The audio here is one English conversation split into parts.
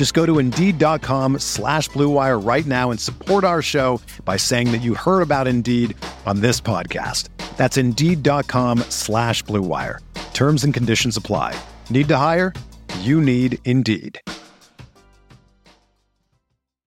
Just go to Indeed.com slash BlueWire right now and support our show by saying that you heard about Indeed on this podcast. That's Indeed.com slash BlueWire. Terms and conditions apply. Need to hire? You need Indeed.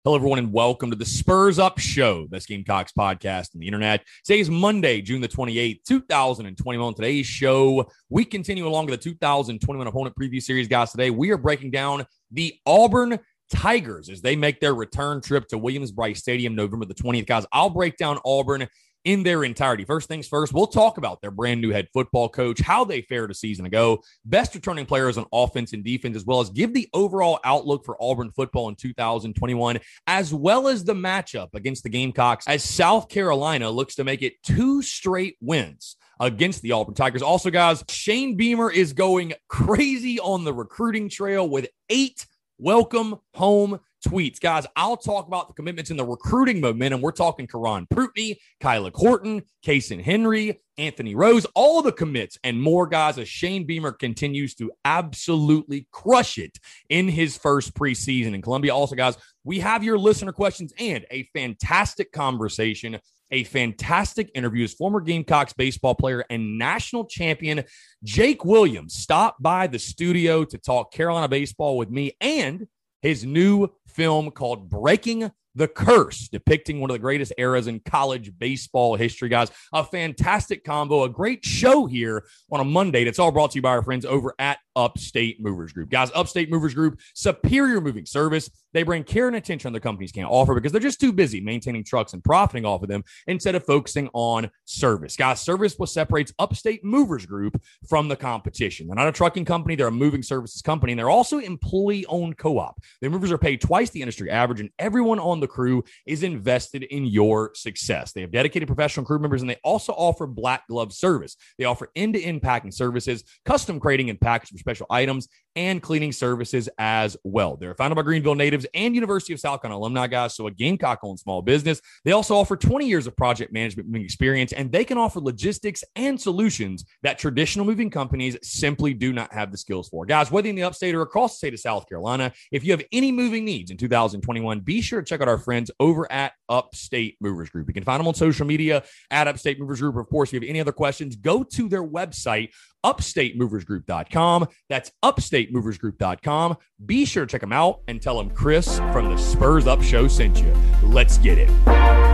Hello, everyone, and welcome to the Spurs Up Show, the best Gamecocks podcast on the internet. Today is Monday, June the 28th, 2021. Today's show, we continue along with the 2021 opponent preview series, guys. Today, we are breaking down the Auburn Tigers as they make their return trip to Williams-Brice Stadium November the 20th. Guys, I'll break down Auburn in their entirety. First things first, we'll talk about their brand new head football coach, how they fared a season ago, best returning players on offense and defense, as well as give the overall outlook for Auburn football in 2021, as well as the matchup against the Gamecocks as South Carolina looks to make it two straight wins against the Auburn Tigers. Also, guys, Shane Beamer is going crazy on the recruiting trail with eight welcome home tweets. Guys, I'll talk about the commitments in the recruiting momentum. We're talking Karon Prunty, Kyla Horton, Kason Henry, Anthony Rose, all the commits and more guys as Shane Beamer continues to absolutely crush it in his first preseason in Columbia. Also, guys, we have your listener questions and a fantastic conversation a fantastic interview. As former Gamecocks baseball player and national champion Jake Williams stopped by the studio to talk Carolina baseball with me and his new film called Breaking the Curse, depicting one of the greatest eras in college baseball history, guys. A fantastic combo, a great show here on a Monday. That's all brought to you by our friends over at Upstate Movers Group. Guys, Upstate Movers Group, superior moving service. They bring care and attention the companies can't offer because they're just too busy maintaining trucks and profiting off of them instead of focusing on service. Guys, service what separates Upstate Movers Group from the competition. They're not a trucking company, they're a moving services company, and they're also employee owned co op. Their movers are paid twice the industry average, and everyone on the crew is invested in your success. They have dedicated professional crew members, and they also offer black glove service. They offer end to end packing services, custom crating and packaging special items and cleaning services as well. They're founded by Greenville natives and University of South Carolina alumni guys, so a Gamecock owned small business. They also offer 20 years of project management experience, and they can offer logistics and solutions that traditional moving companies simply do not have the skills for. Guys, whether in the upstate or across the state of South Carolina, if you have any moving needs in 2021, be sure to check out our friends over at Upstate Movers Group. You can find them on social media at Upstate Movers Group. Of course, if you have any other questions, go to their website, upstatemoversgroup.com. That's upstatemoversgroup.com. Be sure to check them out and tell them Chris from the Spurs Up Show sent you. Let's get it.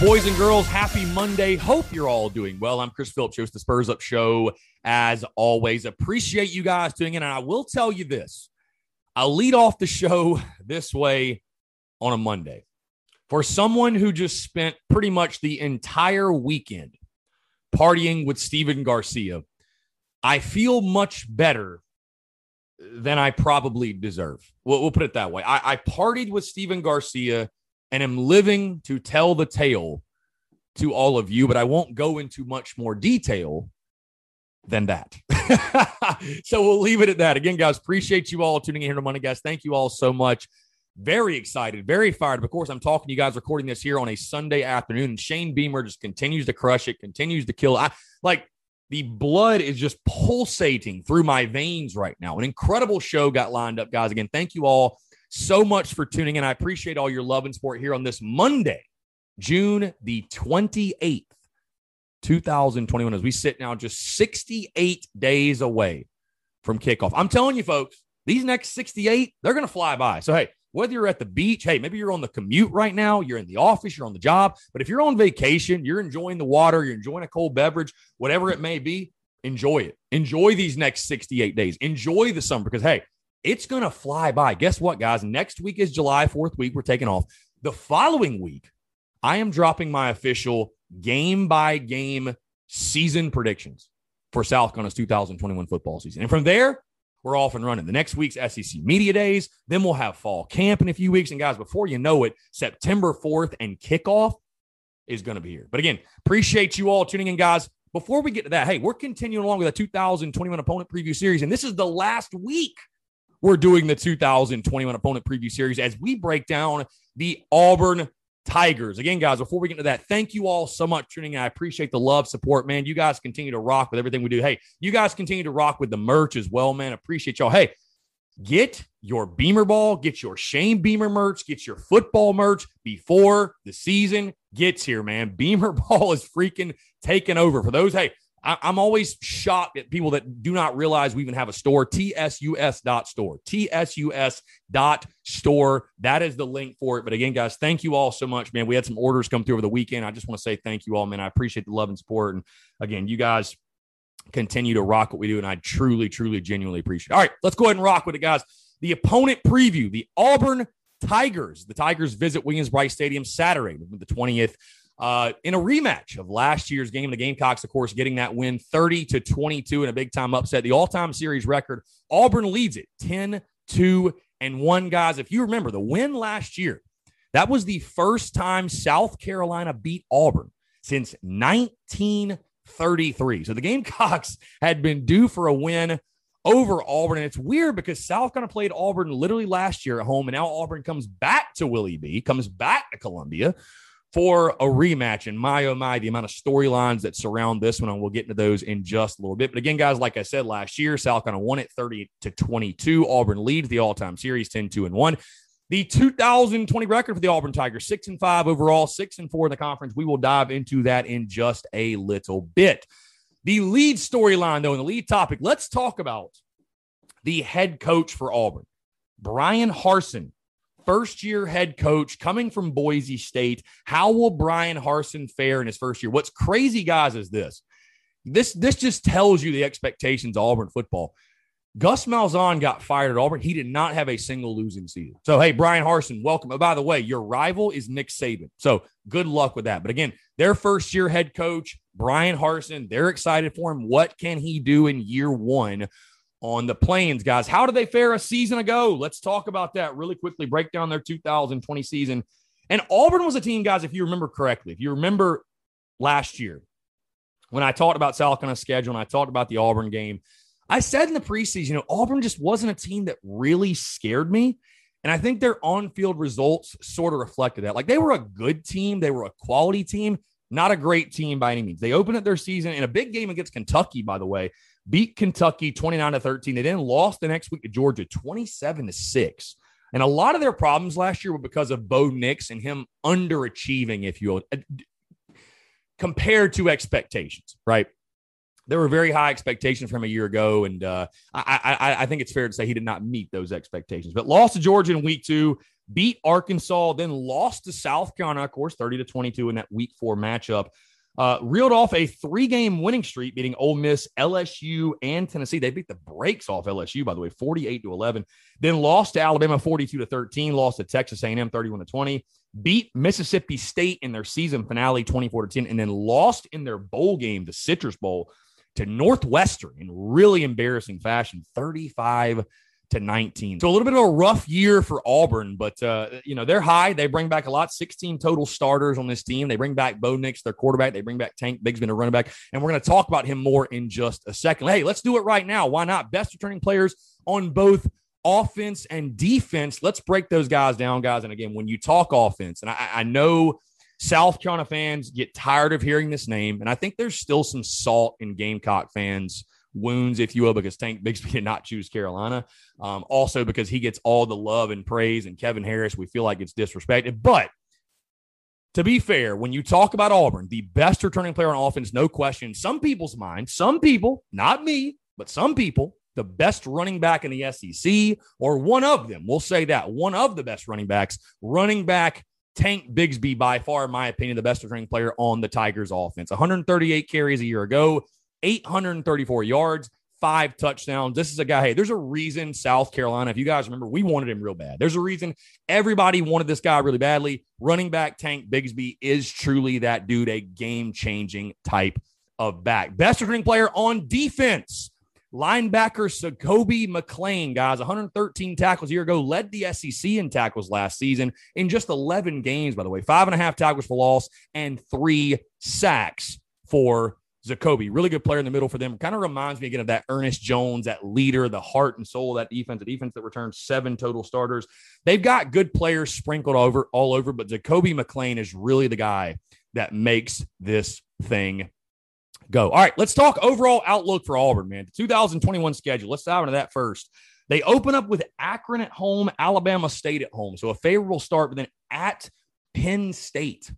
Boys and girls, happy Monday. Hope you're all doing well. I'm Chris Phillips, host the Spurs Up Show. As always, appreciate you guys doing it. And I will tell you this I'll lead off the show this way on a Monday. For someone who just spent pretty much the entire weekend partying with Stephen Garcia, I feel much better than I probably deserve. We'll, we'll put it that way. I, I partied with Stephen Garcia and am living to tell the tale to all of you, but I won't go into much more detail than that. so we'll leave it at that. Again, guys, appreciate you all tuning in here to Money Guys. Thank you all so much. Very excited, very fired. Of course, I'm talking to you guys recording this here on a Sunday afternoon. Shane Beamer just continues to crush it, continues to kill. I like the blood is just pulsating through my veins right now. An incredible show got lined up, guys. Again, thank you all so much for tuning in. I appreciate all your love and support here on this Monday, June the 28th. 2021 as we sit now just 68 days away from kickoff. I'm telling you, folks, these next 68, they're going to fly by. So, hey, whether you're at the beach, hey, maybe you're on the commute right now, you're in the office, you're on the job, but if you're on vacation, you're enjoying the water, you're enjoying a cold beverage, whatever it may be, enjoy it. Enjoy these next 68 days. Enjoy the summer because, hey, it's going to fly by. Guess what, guys? Next week is July 4th week. We're taking off. The following week, I am dropping my official game by game season predictions for South Carolina's 2021 football season. And from there, we're off and running. The next week's SEC Media Days. Then we'll have fall camp in a few weeks. And guys, before you know it, September 4th and kickoff is going to be here. But again, appreciate you all tuning in, guys. Before we get to that, hey, we're continuing along with a 2021 opponent preview series. And this is the last week we're doing the 2021 opponent preview series as we break down the Auburn Tigers. Again, guys, before we get into that, thank you all so much tuning in. I appreciate the love, support, man. You guys continue to rock with everything we do. Hey, you guys continue to rock with the merch as well, man. Appreciate y'all. Hey, get your Beamer ball, get your Shane Beamer merch, get your football merch before the season gets here, man. Beamer ball is freaking taking over. For those, hey, I, am always shocked at people that do not realize we even have a store. TSUS dot store. TSUS dot store. That is the link for it. But again, guys, thank you all so much, man. We had some orders come through over the weekend. I just want to say thank you all, man. I appreciate the love and support. And again, you guys continue to rock what we do. And I truly, truly, genuinely appreciate it. All right, let's go ahead and rock with it, guys. The opponent preview, the Auburn Tigers. The Tigers visit Williams-Brice Stadium Saturday, the 20th uh, in a rematch of last year's game. The Gamecocks, of course, getting that win 30 to 22 in a big time upset. The all time series record, Auburn leads it 10 2 and 1. Guys, if you remember the win last year, that was the first time South Carolina beat Auburn since 1933. So the Gamecocks had been due for a win over Auburn. And it's weird because South Carolina played Auburn literally last year at home, and now Auburn comes back to Willie B, comes back to Columbia for a rematch. And my, oh my, the amount of storylines that surround this one, and we'll get into those in just a little bit. But again, guys, like I said last year, South Carolina won it 30 to 22. Auburn leads the all time series 10 2 and 1. The 2020 record for the Auburn Tigers, six and five overall, six and four in the conference. We will dive into that in just a little bit. The lead storyline, though, and the lead topic, let's talk about the head coach for Auburn, Bryan Harsin first year head coach coming from Boise State. How will Bryan Harsin fare in his first year? What's crazy, guys, is this. This this just tells you the expectations of Auburn football. Gus Malzahn got fired at Auburn. He did not have a single losing season. So, hey, Bryan Harsin, welcome. Oh, by the way, your rival is Nick Saban. So, good luck with that. But again, their first year head coach, Bryan Harsin, they're excited for him. What can he do in year one on the plains, guys. How did they fare a season ago? Let's talk about that really quickly. Break down their 2020 season. And Auburn was a team, guys, if you remember correctly, if you remember last year when I talked about South Carolina's schedule and I talked about the Auburn game, I said in the preseason, you know, Auburn just wasn't a team that really scared me. And I think their on field results sort of reflected that. Like they were a good team, they were a quality team, not a great team by any means. They opened up their season in a big game against Kentucky, by the way beat Kentucky 29 to 13. They then lost the next week to Georgia 27 to 6. And a lot of their problems last year were because of Bo Nix and him underachieving, if you will, uh, compared to expectations, right? There were very high expectations from a year ago, and uh, I, I, I think it's fair to say he did not meet those expectations. But lost to Georgia in week two, beat Arkansas, then lost to South Carolina, of course, 30 to 22 in that week four matchup. Uh, reeled off a three game winning streak, beating Ole Miss, LSU, and Tennessee. They beat the brakes off LSU, by the way, 48 to 11. Then lost to Alabama 42 to 13, lost to Texas A&M 31 to 20, beat Mississippi State in their season finale 24 to 10, and then lost in their bowl game, the Citrus Bowl, to Northwestern in really embarrassing fashion 35 to 19. So a little bit of a rough year for Auburn, but uh, you know they're high. They bring back a lot. 16 total starters on this team. They bring back Bo Nix, their quarterback. They bring back Tank Bigsby, a running back, and we're going to talk about him more in just a second. Hey, let's do it right now. Why not? Best returning players on both offense and defense. Let's break those guys down, guys. And again, when you talk offense, and I, I know South Carolina fans get tired of hearing this name, and I think there's still some salt in Gamecock fans wounds, if you will, because Tank Bigsby did not choose Carolina. Um, also because he gets all the love and praise, and Kevin Harris, we feel like it's disrespected. But to be fair, when you talk about Auburn, the best returning player on offense, no question, some people's mind, some people, not me, but some people, the best running back in the SEC, or one of them, we'll say that, one of the best running backs, running back Tank Bigsby, by far, in my opinion, the best returning player on the Tigers offense. 138 carries a year ago, 834 yards, five touchdowns. This is a guy, hey, there's a reason South Carolina, if you guys remember, we wanted him real bad. There's a reason everybody wanted this guy really badly. Running back Tank Bigsby is truly that dude, a game changing type of back. Best returning player on defense. Linebacker Zakoby McClain, guys, 113 tackles a year ago, led the SEC in tackles last season in just 11 games, by the way. Five and a half tackles for loss and three sacks for Zakoby, really good player in the middle for them. Kind of reminds me again of that Ernest Jones, that leader, the heart and soul of that defense, the defense that returns seven total starters. They've got good players sprinkled over all over, but Zakoby McClain is really the guy that makes this thing go. All right, let's talk overall outlook for Auburn, man. The 2021 schedule. Let's dive into that first. They open up with Akron at home, Alabama State at home. So a favorable start, but then at Penn State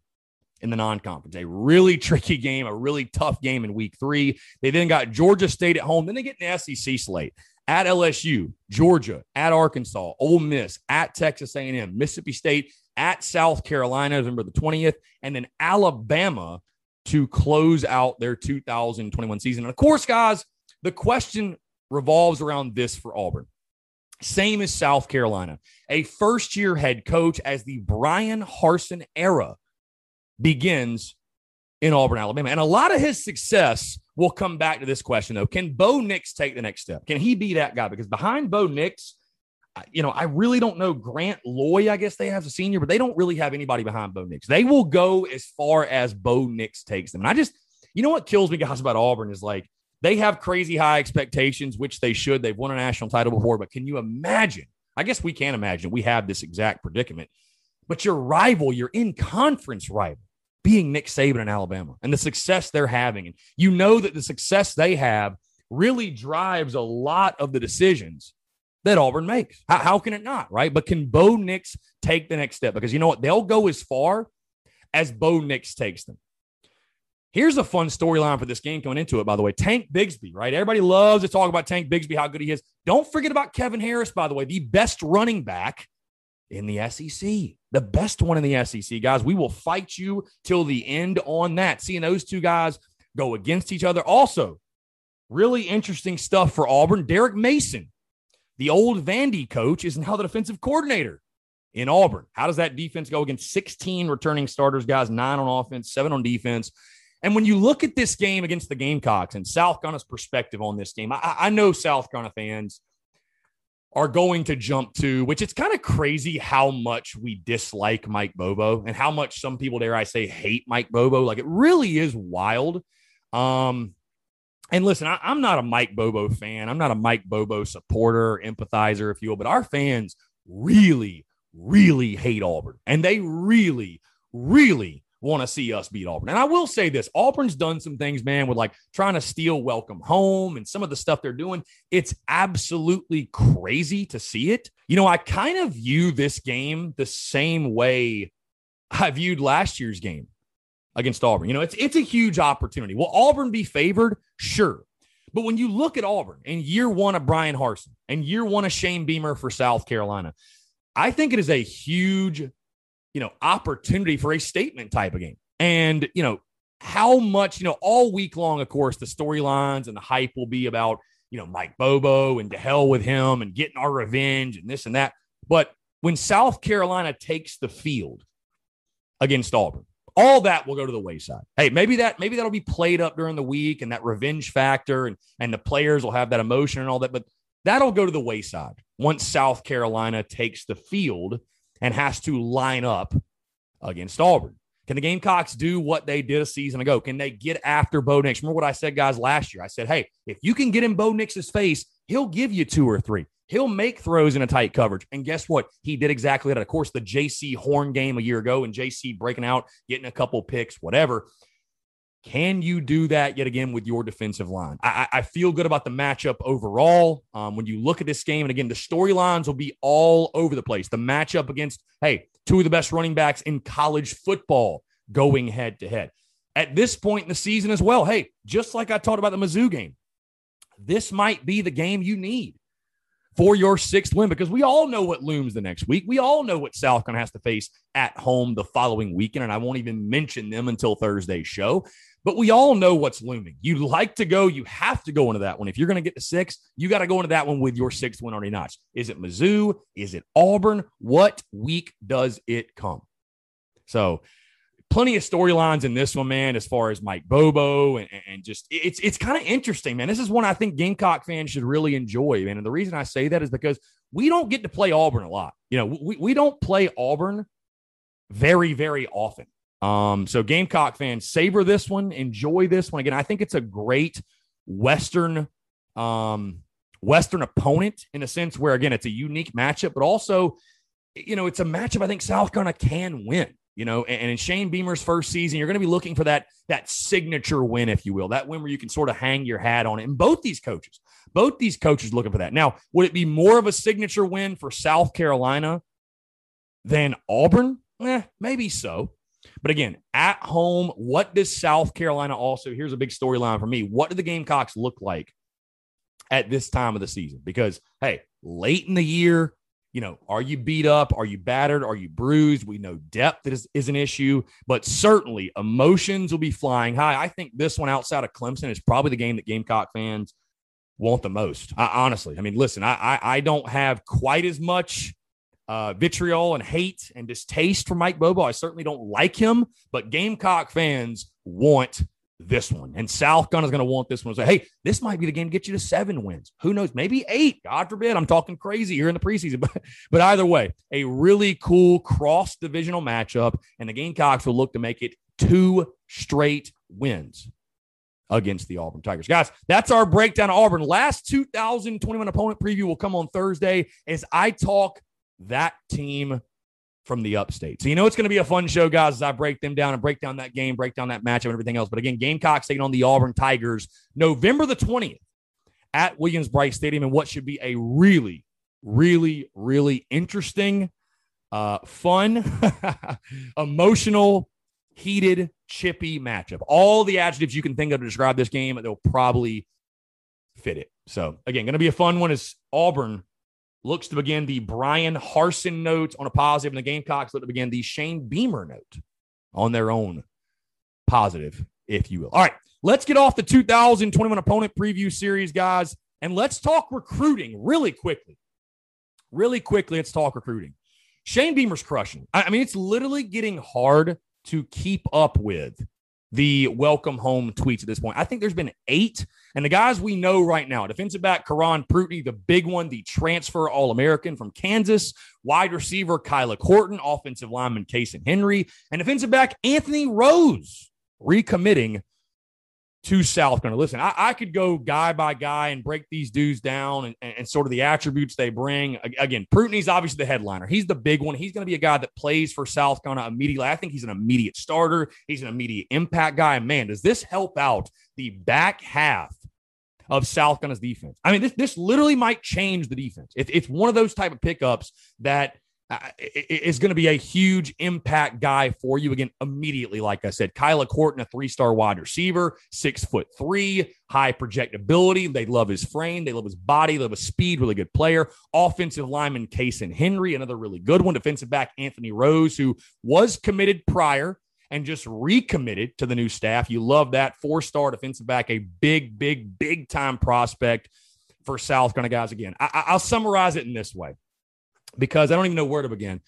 in the non-conference. A really tricky game, a really tough game in week three. They then got Georgia State at home. Then they get an SEC slate at LSU, Georgia, at Arkansas, Ole Miss, at Texas A&M, Mississippi State, at South Carolina, November the 20th, and then Alabama to close out their 2021 season. And of course, guys, the question revolves around this for Auburn. Same as South Carolina, a first year head coach as the Bryan Harsin era begins in Auburn, Alabama. And a lot of his success will come back to this question, though. Can Bo Nix take the next step? Can he be that guy? Because behind Bo Nix, you know, I really don't know Grant Loy. I guess they have a senior, but they don't really have anybody behind Bo Nix. They will go as far as Bo Nix takes them. And I just, you know, what kills me, guys, about Auburn is like they have crazy high expectations, which they should. They've won a national title before, but can you imagine? I guess we can't imagine. We have this exact predicament, but your rival, your in conference rival, being Nick Saban in Alabama and the success they're having. And you know that the success they have really drives a lot of the decisions that Auburn makes. How, how, can it not, right? But can Bo Nix take the next step? Because you know what? They'll go as far as Bo Nix takes them. Here's a fun storyline for this game going into it, by the way. Tank Bigsby, right? Everybody loves to talk about Tank Bigsby, how good he is. Don't forget about Kevin Harris, by the way, the best running back in the SEC, the best one in the SEC, guys. We will fight you till the end on that. Seeing those two guys go against each other. Also, really interesting stuff for Auburn. Derek Mason, the old Vandy coach, is now the defensive coordinator in Auburn. How does that defense go against 16 returning starters, guys? Nine on offense, seven on defense. And when you look at this game against the Gamecocks and South Carolina's perspective on this game, I, I know South Carolina fans are going to jump to, which it's kind of crazy how much we dislike Mike Bobo and how much some people, dare I say, hate Mike Bobo. Like it really is wild. Um, and listen, I, am not a Mike Bobo fan. I'm not a Mike Bobo supporter, empathizer, if you will, but our fans really, really hate Auburn. And they really, really want to see us beat Auburn. And I will say this Auburn's done some things, man, with like trying to steal welcome home and some of the stuff they're doing. It's absolutely crazy to see it. You know, I kind of view this game the same way I viewed last year's game against Auburn. You know, it's it's a huge opportunity. Will Auburn be favored? Sure. But when you look at Auburn in year one of Bryan Harsin and year one of Shane Beamer for South Carolina, I think it is a huge you know, opportunity for a statement type of game. And, you know, how much, you know, all week long, of course, the storylines and the hype will be about, you know, Mike Bobo and to hell with him and getting our revenge and this and that. But when South Carolina takes the field against Auburn, all that will go to the wayside. Hey, maybe that maybe that'll be played up during the week and that revenge factor and and the players will have that emotion and all that, but that'll go to the wayside once South Carolina takes the field and has to line up against Auburn. Can the Gamecocks do what they did a season ago? Can they get after Bo Nix? Remember what I said, guys, last year? I said, hey, if you can get in Bo Nix's face, he'll give you two or three. He'll make throws in a tight coverage. And guess what? He did exactly that. Of course, the Jaycee Horn game a year ago and Jaycee breaking out, getting a couple picks, whatever. Can you do that yet again with your defensive line? I, I feel good about the matchup overall. Um, when you look at this game, and again, the storylines will be all over the place. The matchup against, hey, two of the best running backs in college football going head to head. At this point in the season as well, hey, just like I talked about the Mizzou game, this might be the game you need for your sixth win because we all know what looms the next week. We all know what South Carolina has to face at home the following weekend. And I won't even mention them until Thursday's show. But we all know what's looming. You like to go, you have to go into that one. If you're going to get the six, you got to go into that one with your sixth win already notched. Is it Mizzou? Is it Auburn? What week does it come? So, plenty of storylines in this one, man, as far as Mike Bobo and, and just it's it's kind of interesting, man. This is one I think Gamecock fans should really enjoy, man. And the reason I say that is because we don't get to play Auburn a lot. You know, we, we don't play Auburn very, very often. Um, so Gamecock fans, savor this one, enjoy this one. Again, I think it's a great Western um Western opponent in a sense where again it's a unique matchup, but also, you know, it's a matchup I think South Carolina can win. You know, and, and in Shane Beamer's first season, you're going to be looking for that that signature win, if you will, that win where you can sort of hang your hat on it. And both these coaches, both these coaches looking for that. Now, would it be more of a signature win for South Carolina than Auburn? Eh, maybe so. But again, at home, what does South Carolina also? Here's a big storyline for me. What do the Gamecocks look like at this time of the season? Because, hey, late in the year, you know, are you beat up? Are you battered? Are you bruised? We know depth is, is an issue, but certainly emotions will be flying high. I think this one outside of Clemson is probably the game that Gamecock fans want the most. I, honestly, I mean, listen, I, I, I don't have quite as much uh, vitriol and hate and distaste for Mike Bobo. I certainly don't like him, but Gamecock fans want this one. And South Gun is going to want this one. Say, hey, this might be the game to get you to seven wins. Who knows? Maybe eight. God forbid. I'm talking crazy here in the preseason. But, but either way, a really cool cross divisional matchup. And the Gamecocks will look to make it two straight wins against the Auburn Tigers. Guys, that's our breakdown of Auburn. Last 2021 opponent preview will come on Thursday as I talk that team from the upstate. So you know it's going to be a fun show, guys, as I break them down and break down that game, break down that matchup and everything else. But again, Gamecocks taking on the Auburn Tigers November the 20th at Williams-Brice Stadium and what should be a really, really, really interesting, uh, fun, emotional, heated, chippy matchup. All the adjectives you can think of to describe this game, they'll probably fit it. So again, going to be a fun one as Auburn looks to begin the Bryan Harsin note on a positive, and the Gamecocks look to begin the Shane Beamer note on their own positive, if you will. All right, let's get off the 2021 opponent preview series, guys, and let's talk recruiting really quickly. Really quickly, let's talk recruiting. Shane Beamer's crushing. I mean, it's literally getting hard to keep up with the welcome home tweets at this point. I think there's been eight. And the guys we know right now defensive back Karon Prunty, the big one, the transfer All American from Kansas, wide receiver Kyla Horton, offensive lineman Kason Henry, and defensive back Anthony Rose recommitting to South Carolina. Listen, I, I, could go guy by guy and break these dudes down and, and, and, sort of the attributes they bring. Again, Prunty's obviously the headliner. He's the big one. He's going to be a guy that plays for South Carolina immediately. I think he's an immediate starter. He's an immediate impact guy. Man, does this help out the back half of South Carolina's defense? I mean, this this literally might change the defense. It, it's one of those type of pickups that is going to be a huge impact guy for you again immediately. Like I said, Kyla Horton, a three star wide receiver, six foot three, high projectability. They love his frame, they love his body, they love his speed, really good player. Offensive lineman Kason Henry, another really good one. Defensive back Anthony Rose, who was committed prior and just recommitted to the new staff. You love that four star defensive back, a big, big, big time prospect for South Carolina guys. Again, I- I'll summarize it in this way because I don't even know where to begin.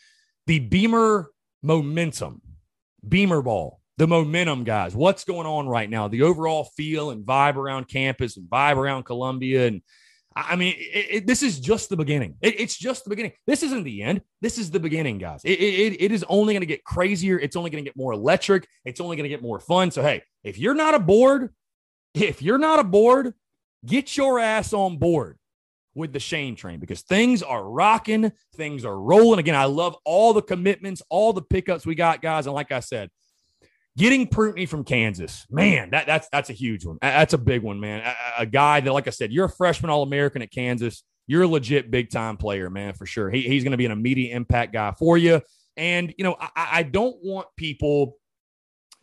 The Beamer momentum, Beamer ball, the momentum, guys. What's going on right now? The overall feel and vibe around campus and vibe around Columbia. And I mean, it, it, this is just the beginning. It, it's just the beginning. This isn't the end. This is the beginning, guys. it is only going to get crazier. It's only going to get more electric. It's only going to get more fun. So, hey, if you're not aboard, if you're not aboard, get your ass on board with the Shane train because things are rocking, things are rolling. Again, I love all the commitments, all the pickups we got, guys. And like I said, Getting Prunty from Kansas, man, that, that's that's a huge one. That's a big one, man. A, a guy that, like I said, you're a freshman All American at Kansas. You're a legit big time player, man, for sure. He, he's going to be an immediate impact guy for you. And you know, I, I don't want people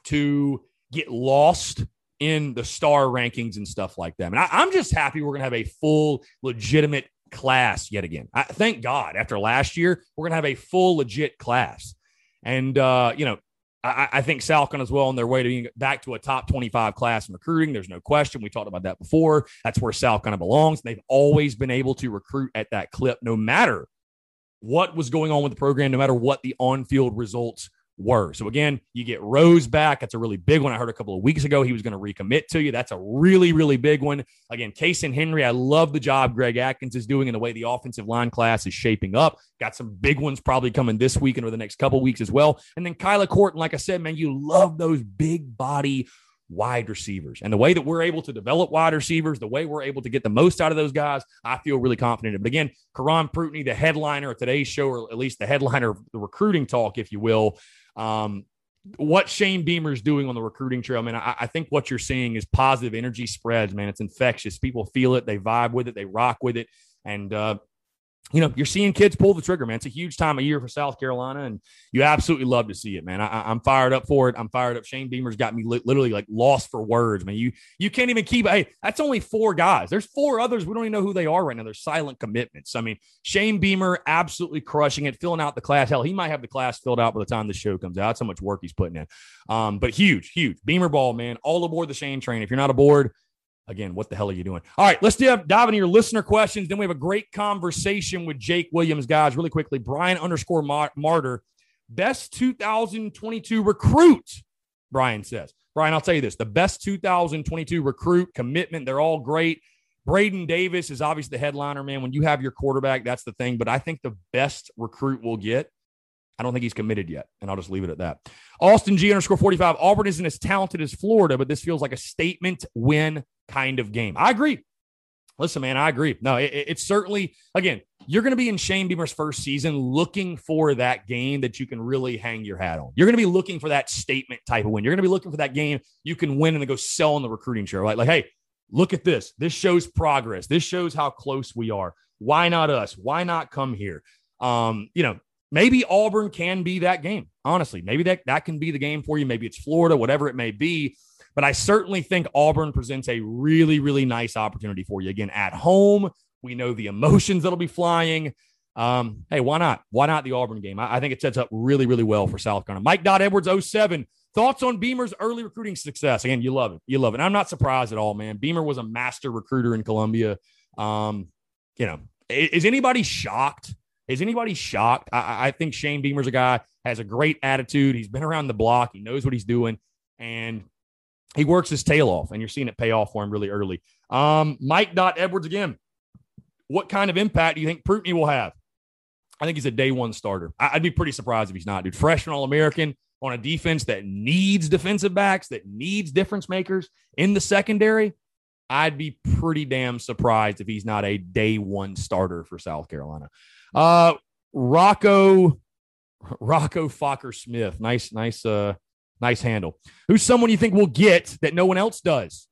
to get lost in the star rankings and stuff like that. And I, am just happy we're going to have a full, legitimate class yet again. I, thank God after last year, we're going to have a full, legit class. And, uh, you know, I, I think Salcon as well on their way to being back to a top 25 class in recruiting. There's no question. We talked about that before. That's where Salcon belongs. They've always been able to recruit at that clip, no matter what was going on with the program, no matter what the on field results were. So again, you get Rose back. That's a really big one. I heard a couple of weeks ago he was going to recommit to you. That's a really, really big one. Again, Kason Henry, I love the job Greg Adkins is doing and the way the offensive line class is shaping up. Got some big ones probably coming this week and over the next couple weeks as well. And then Kyla Court, and like I said, man, you love those big body wide receivers. And the way that we're able to develop wide receivers, the way we're able to get the most out of those guys, I feel really confident. But again, Karon Prunty, the headliner of today's show, or at least the headliner of the recruiting talk, if you will, um, what Shane Beamer's doing on the recruiting trail, man, I, I, think what you're seeing is positive energy spreads, man. It's infectious. People feel it, they vibe with it, they rock with it. And uh, you know, you're seeing kids pull the trigger, man. It's a huge time of year for South Carolina, and you absolutely love to see it, man. I, am fired up for it. I'm fired up. Shane Beamer's got me li- literally like lost for words, man. You you can't even keep. Hey, that's only four guys. There's four others. We don't even know who they are right now. They're silent commitments. I mean, Shane Beamer absolutely crushing it, filling out the class. Hell, he might have the class filled out by the time the show comes out. That's how much work he's putting in. Um, but huge, huge Beamer ball, man. All aboard the Shane train. If you're not aboard, again, what the hell are you doing? All right, let's dive, into your listener questions. Then we have a great conversation with Jake Williams, guys. Really quickly, Brian underscore Martyr, best 2022 recruit, Brian says. Brian, I'll tell you this the best 2022 recruit commitment, they're all great. Braden Davis is obviously the headliner, man. When you have your quarterback, that's the thing. But I think the best recruit we'll get I don't think he's committed yet, and I'll just leave it at that. Austin G underscore 45. Auburn isn't as talented as Florida, but this feels like a statement win kind of game. I agree. Listen, man, I agree. No, it, it's certainly, again, you're going to be in Shane Beamer's first season looking for that game that you can really hang your hat on. You're going to be looking for that statement type of win. You're going to be looking for that game you can win and then go sell on the recruiting chair. Right? Like, hey, look at this. This shows progress. This shows how close we are. Why not us? Why not come here? Um, you know, maybe Auburn can be that game. Honestly, maybe that that can be the game for you. Maybe it's Florida, whatever it may be. But I certainly think Auburn presents a really, really nice opportunity for you. Again, at home, we know the emotions that'll be flying. Um, hey, why not? Why not the Auburn game? I, I, think it sets up really, really well for South Carolina. Mike Dot Edwards 07. Thoughts on Beamer's early recruiting success? Again, you love it. You love it. And I'm not surprised at all, man. Beamer was a master recruiter in Columbia. Um, you know, is, is anybody shocked is anybody shocked? I, I think Shane Beamer's a guy has a great attitude. He's been around the block. He knows what he's doing, and he works his tail off. And you're seeing it pay off for him really early. Um, Mike Dot Edwards again. What kind of impact do you think Prunty will have? I think he's a day one starter. I'd be pretty surprised if he's not, dude. Freshman All American on a defense that needs defensive backs, that needs difference makers in the secondary. I'd be pretty damn surprised if he's not a day one starter for South Carolina. Uh, Rocco, Rocco Fokker Smith. Nice, nice, uh, nice handle. Who's someone you think will get that no one else does?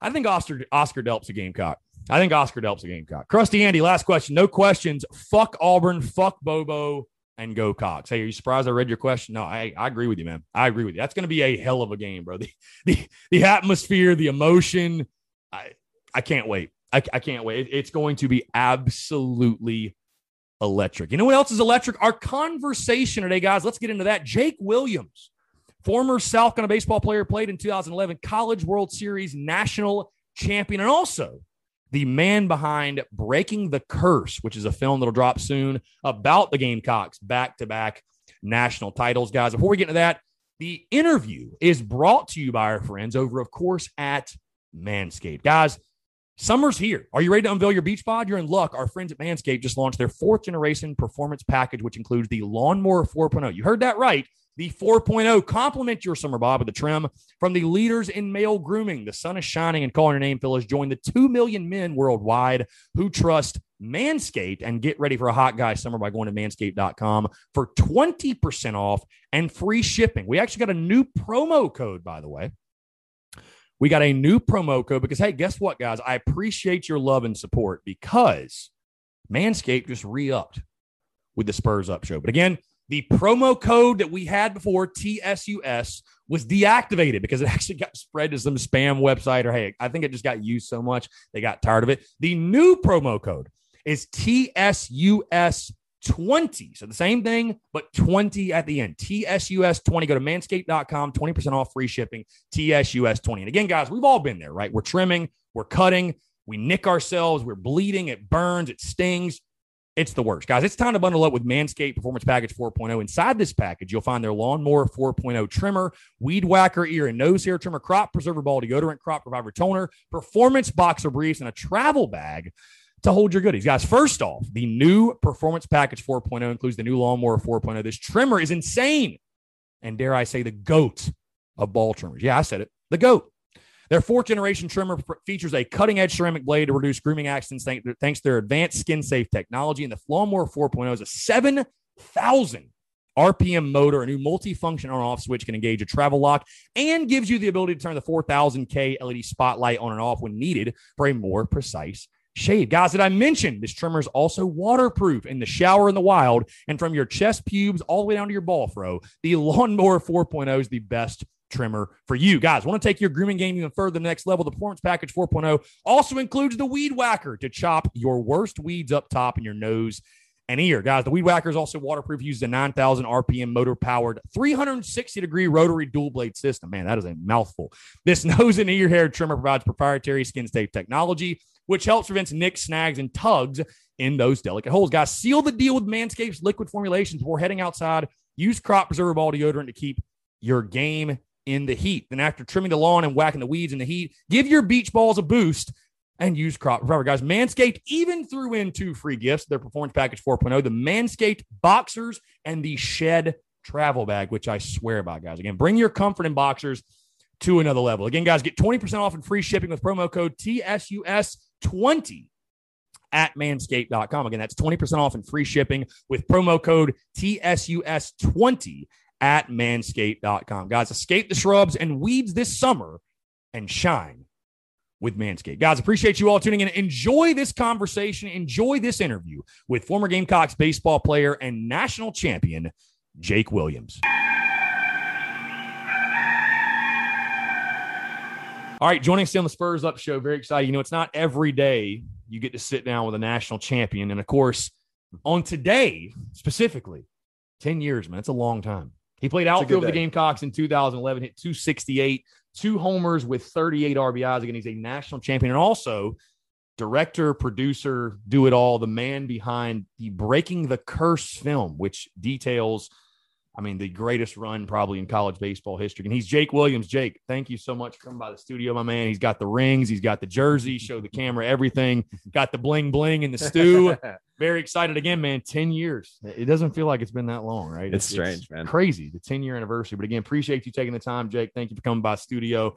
I think Oscar Oscar Delp's a Gamecock. I think Oscar Delp's a Gamecock. Krusty Andy, last question. No questions. Fuck Auburn. Fuck Bobo. And go Cox. Hey, are you surprised I read your question? No, I, I agree with you, man. I agree with you. That's going to be a hell of a game, bro. The, the, the atmosphere, the emotion. I, I can't wait. I, I can't wait. It, it's going to be absolutely electric. You know what else is electric? Our conversation today, guys. Let's get into that. Jake Williams, former South Carolina baseball player, played in 2011 College World Series national champion, and also the man behind Breaking the Curse, which is a film that'll drop soon about the Gamecocks back to back national titles. Guys, before we get into that, the interview is brought to you by our friends over, of course, at Manscaped. Guys, Summer's here. Are you ready to unveil your beach bod? You're in luck. Our friends at Manscaped just launched their fourth generation performance package, which includes the Lawnmower 4.0. You heard that right. The 4.0 complement your summer bod with a trim from the leaders in male grooming. The sun is shining and calling your name, fellas. Join the 2 million men worldwide who trust Manscaped and get ready for a hot guy summer by going to manscaped.com for 20% off and free shipping. We actually got a new promo code, by the way. We got a new promo code because, hey, guess what, guys? I appreciate your love and support because Manscaped just re upped with the Spurs Up show. But again, the promo code that we had before, TSUS, was deactivated because it actually got spread to some spam website or, hey, I think it just got used so much they got tired of it. The new promo code is TSUS 20. So the same thing, but 20 at the end. TSUS 20. Go to manscaped.com, 20% off free shipping. TSUS 20. And again, guys, we've all been there, right? We're trimming, we're cutting, we nick ourselves, we're bleeding, it burns, it stings. It's the worst, guys. It's time to bundle up with Manscaped Performance Package 4.0. Inside this package, you'll find their Lawnmower 4.0 trimmer, Weed Whacker ear and nose hair trimmer, Crop Preserver Ball deodorant, Crop Reviver toner, Performance Boxer briefs, and a travel bag to hold your goodies. Guys, first off, the new Performance Package 4.0 includes the new Lawnmower 4.0. This trimmer is insane. And dare I say, the goat of ball trimmers. Yeah, I said it. The goat. Their fourth generation trimmer features a cutting edge ceramic blade to reduce grooming accidents thanks to their advanced skin safe technology. And the Lawnmower 4.0 is a 7,000 RPM motor, a new multi-function on-off switch can engage a travel lock and gives you the ability to turn the 4000K LED spotlight on and off when needed for a more precise shade. Guys, that I mentioned, this trimmer is also waterproof in the shower in the wild and from your chest pubes all the way down to your ball fro. The Lawnmower 4.0 is the best trimmer for you. Guys, want to take your grooming game even further to the next level? The Performance Package 4.0 also includes the Weed Whacker to chop your worst weeds up top in your nose and ear. Guys, the Weed Whacker is also waterproof, uses a 9,000 RPM motor powered 360 degree rotary dual blade system. Man, that is a mouthful. This nose and ear hair trimmer provides proprietary skin safe technology which helps prevent nicks, snags, and tugs in those delicate holes. Guys, seal the deal with Manscaped's liquid formulations before heading outside. Use Crop Preserver Ball deodorant to keep your game in the heat. Then, after trimming the lawn and whacking the weeds in the heat, give your beach balls a boost and use Crop Preserver. Guys, Manscaped even threw in two free gifts their Performance Package 4.0, the Manscaped Boxers, and the Shed Travel Bag, which I swear by, guys. Again, bring your comfort in boxers to another level. Again, guys, get 20% off and free shipping with promo code TSUS20 at manscaped.com. Again, that's 20% off and free shipping with promo code TSUS20 at manscaped.com. Guys, escape the shrubs and weeds this summer and shine with Manscaped. Guys, appreciate you all tuning in. Enjoy this conversation. Enjoy this interview with former Gamecocks baseball player and national champion, Jake Williams. All right, joining us on the Spurs Up show. Very excited. You know, it's not every day you get to sit down with a national champion. And of course, on today specifically, 10 years, man, that's a long time. He played outfield with the Gamecocks in 2011, hit 268, two homers with 38 RBIs. Again, he's a national champion and also director, producer, do it all, the man behind the Breaking the Curse film, which details – I mean, the greatest run probably in college baseball history. And he's Jake Williams. Jake, thank you so much for coming by the studio, my man. He's got the rings, he's got the jersey, show the camera everything, got the bling bling in the stew. Very excited again, man. 10 years. It doesn't feel like it's been that long, right? It's, it's strange, it's man. Crazy, the 10 year anniversary. But again, appreciate you taking the time, Jake. Thank you for coming by studio.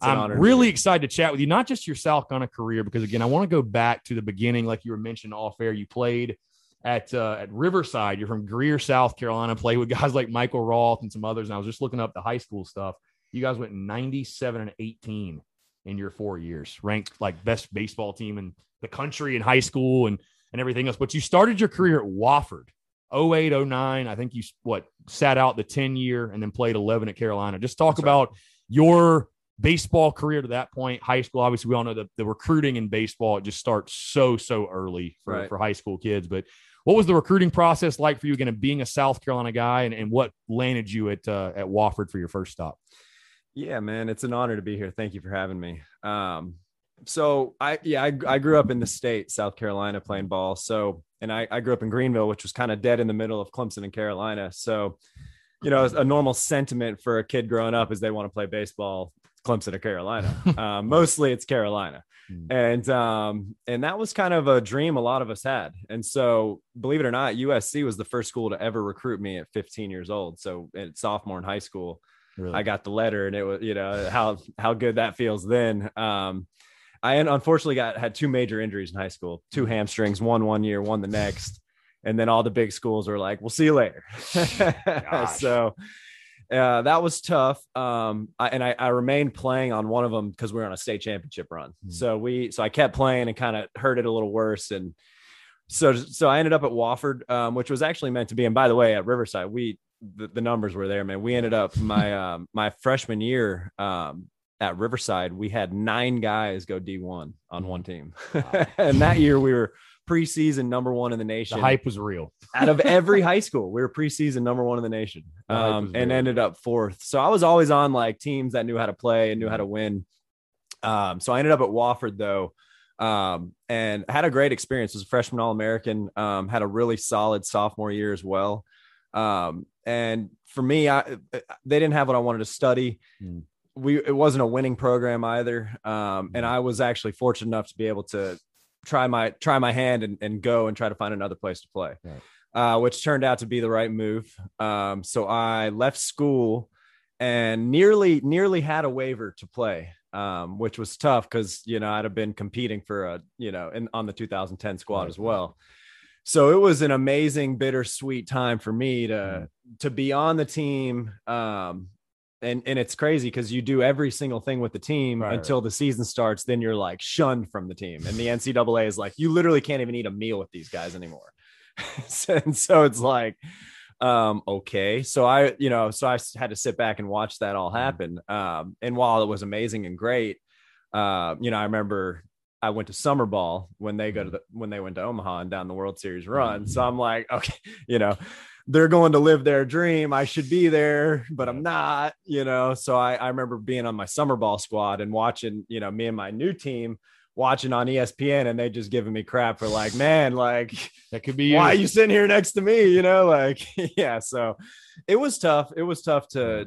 I'm really excited to chat with you, not just your South Carolina career, because again, I want to go back to the beginning, like you were mentioned off air. You played at uh, at Riverside. You're from Greer, South Carolina. Play with guys like Michael Roth and some others. And I was just looking up the high school stuff. You guys went 97 and 18 in your four years, ranked like best baseball team in the country in high school and and everything else. But you started your career at Wofford. 08, 09. I think you what sat out the 10 year and then played 11 at Carolina. Just talk That's about right. your baseball career to that point. High school, obviously, we all know that the recruiting in baseball it just starts so so early for, right. for high school kids. But what was the recruiting process like for you again, being a South Carolina guy, and, and what landed you at uh, at Wofford for your first stop? Yeah, man, it's an honor to be here. Thank you for having me. Um, so I yeah I, I grew up in the state, South Carolina, playing ball. So and I, I grew up in Greenville, which was kind of dead in the middle of Clemson and Carolina. So you know, a normal sentiment for a kid growing up is they want to play baseball Clemson or Carolina. um, mostly it's Carolina. Hmm. And um, and that was kind of a dream a lot of us had. And so, believe it or not, USC was the first school to ever recruit me at 15 years old. So, at sophomore in high school, Really? I got the letter, and it was you know how how good that feels then. Um, I unfortunately got had two major injuries in high school, two hamstrings, one one year, one the next, and then all the big schools are like, "We'll see you later." so uh, that was tough. Um, I, and I, I remained playing on one of them because we were on a state championship run. Hmm. So we so I kept playing and kind of hurt it a little worse and. So, so I ended up at Wofford, um, which was actually meant to be. And by the way, at Riverside, we the, the numbers were there, man. We ended up my um, my freshman year um, at Riverside, we had nine guys go D1 on one team, and that year we were preseason number one in the nation. the hype was real. Out of every high school, we were preseason number one in the nation, The um, and real. ended up fourth. So I was always on like teams that knew how to play and knew how to win. Um, so I ended up at Wofford though, um, and had a great experience. Was a freshman All American. Um, had a really solid sophomore year as well. Um, and for me, I they didn't have what I wanted to study. Mm. We it wasn't a winning program either. Um, and I was actually fortunate enough to be able to try my try my hand and, and go and try to find another place to play. Right. Uh, which turned out to be the right move. Um, so I left school and nearly nearly had a waiver to play, um, which was tough because you know I'd have been competing for a you know in on the 2010 squad Right. as well. So it was an amazing, bittersweet time for me to Mm. to be on the team. Um, and and it's crazy because you do every single thing with the team Right, until the season starts. Then you're like shunned from the team, and the NCAA is like, you literally can't even eat a meal with these guys anymore. And so it's like, um, okay. So I, you know, so i had to sit back and watch that all happen. Um, and while it was amazing and great, uh, you know, I remember I went to summer ball when they go to the when they went to Omaha and down the World Series run. So I'm like, okay, you know, they're going to live their dream. I should be there, but I'm not, you know. So I, I remember being on my summer ball squad and watching, you know, me and my new team watching on ESPN and they just giving me crap for like, man, like That could be you. why are you sitting here next to me? You know, like, yeah. So it was tough. It was tough to,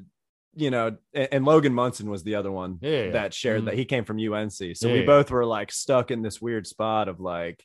you know, and, and Logan Munson was the other one Yeah, that shared Mhm. that he came from UNC. So Yeah, we both were like stuck in this weird spot of like,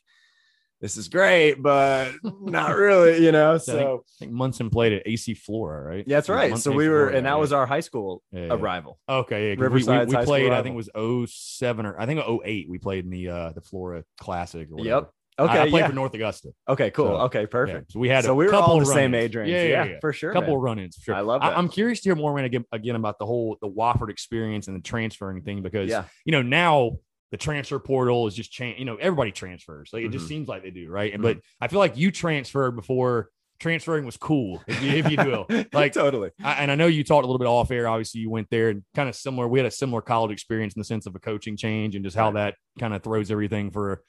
this is great, but not really, you know. So I think- I think Munson played at AC Flora, right? yeah, that's right. Munson So we were, Flora, and that yeah. was our high school Yeah, yeah. arrival. Okay, yeah. we- we, we, played. I think it was 07 or I think 08. We played in the uh the Flora Classic. Or whatever. Yep. Okay. I, I played yeah. for North Augusta. okay. Cool. So, okay. Perfect. So we had So a we were couple all the same age range. Yeah, Yeah, for sure. A couple of run-ins sure. I love I, that. am curious to hear more man, again, again about the whole the Wofford experience and the transferring thing because you know now the transfer portal is just change. You know everybody transfers. Like it just Mhm. seems like they do, right? And But I feel like you transferred before transferring was cool, if you, if you will. Like totally. I, and I know you talked a little bit off air. Obviously, you went there and kind of similar. We had a similar college experience in the sense of a coaching change and just how that kind of throws everything for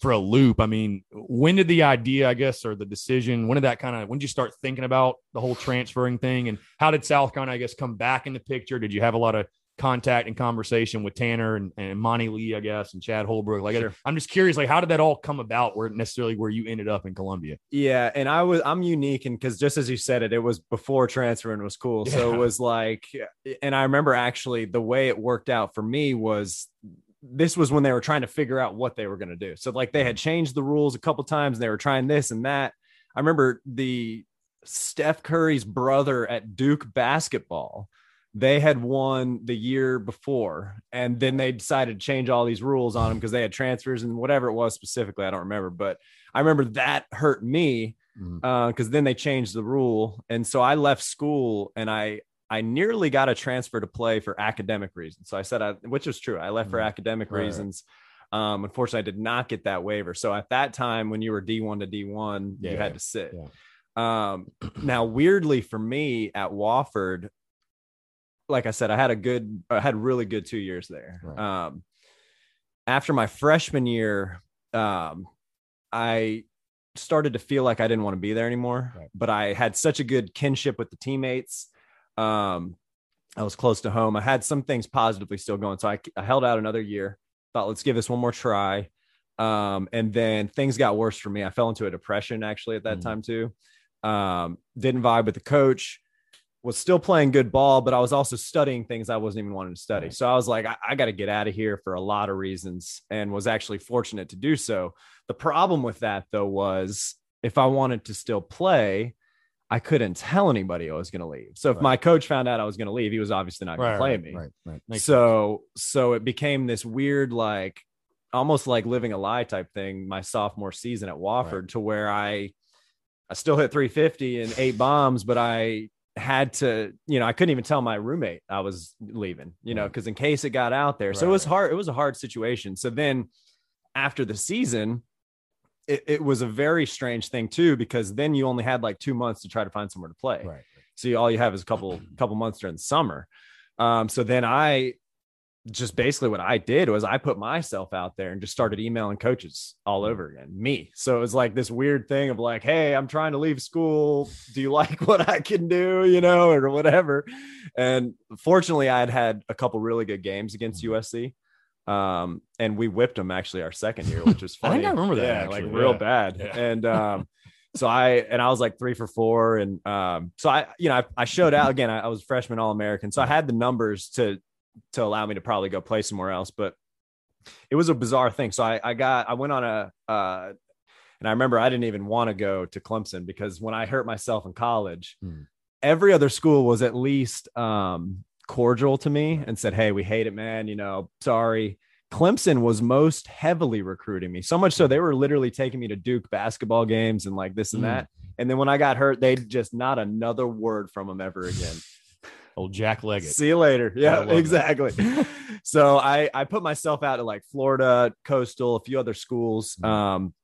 for a loop. I mean, when did the idea, I guess, or the decision? When did that kind of? When did you start thinking about the whole transferring thing? And how did South Carolina, I guess, come back in the picture? Did you have a lot of contact and conversation with Tanner and, and Monty Lee, I guess, and Chad Holbrook? Like, Sure. I'm just curious, like, how did that all come about? Where necessarily where you ended up in Columbia? Yeah, and I was I'm unique and because just as you said it, it was before transferring was cool. So it was like, and I remember actually the way it worked out for me was this was when they were trying to figure out what they were going to do. So like they had mm-hmm. changed the rules a couple times and they were trying this and that. I remember the Steph Curry's brother at Duke basketball. They had won the year before, and then they decided to change all these rules on them because they had transfers and whatever it was specifically. I don't remember, but I remember that hurt me because then they changed the rule, and so I left school and I I nearly got a transfer to play for academic reasons. So I said, I, which is true, I left for Mhm. academic Right, reasons. Um, unfortunately, I did not get that waiver. So at that time, when you were D one to D one, you Yeah, had to sit. yeah. Um, now, weirdly for me at Wofford, like I said, I had a good, I had really good two years there. Right. Um, after my freshman year, um, I started to feel like I didn't want to be there anymore. Right. But I had such a good kinship with the teammates. Um, I was close to home. I had some things positively still going, so I, I held out another year. Thought, let's give this one more try. Um, and then things got worse for me. I fell into a depression actually at that Mm. time too. Um, didn't vibe with the coach. Was still playing good ball, but I was also studying things I wasn't even wanting to study. So I was like, I, I got to get out of here for a lot of reasons and was actually fortunate to do so. The problem with that, though, was if I wanted to still play, I couldn't tell anybody I was going to leave. So if Right. my coach found out I was going to leave, he was obviously not going Right, to play right, me. right, right. So so it became this weird like almost like living a lie type thing my sophomore season at Wofford to where I I still hit 350 and eight bombs, but I had to, you know, I couldn't even tell my roommate I was leaving, you know, Right. because in case it got out there. So it was hard. It was a hard situation. So then after the season, it, it was a very strange thing too, because then you only had like two months to try to find somewhere to play. Right. So you, all you have is a couple couple months during the summer. Um, so then I just basically what I did was I put myself out there and just started emailing coaches all over again, me. So it was like this weird thing of like, hey, I'm trying to leave school. Do you like what I can do, you know, or whatever? And fortunately, I had had a couple really good games against USC. Um, and we whipped them actually our second year, which was I funny. think I remember that, Yeah, like actually. real bad. Yeah. And um, so I and I was like three for four, and um, so I, you know, I, I showed out again. I, I was freshman All American, so I had the numbers to to allow me to probably go play somewhere else. But it was a bizarre thing. So I, I got I went on a uh, and I remember I didn't even want to go to Clemson because when I hurt myself in college, Hmm. every other school was at least um, cordial to me and said, "Hey, we hate it, man. You know, sorry." Clemson was most heavily recruiting me, so much so they were literally taking me to Duke basketball games and like this and Mm. that. And then when I got hurt, they just not another word from them ever again. Old Jack Leggett. See you later. Yeah, exactly. so I I put myself out to like Florida, Coastal, a few other schools. Mhm. Um,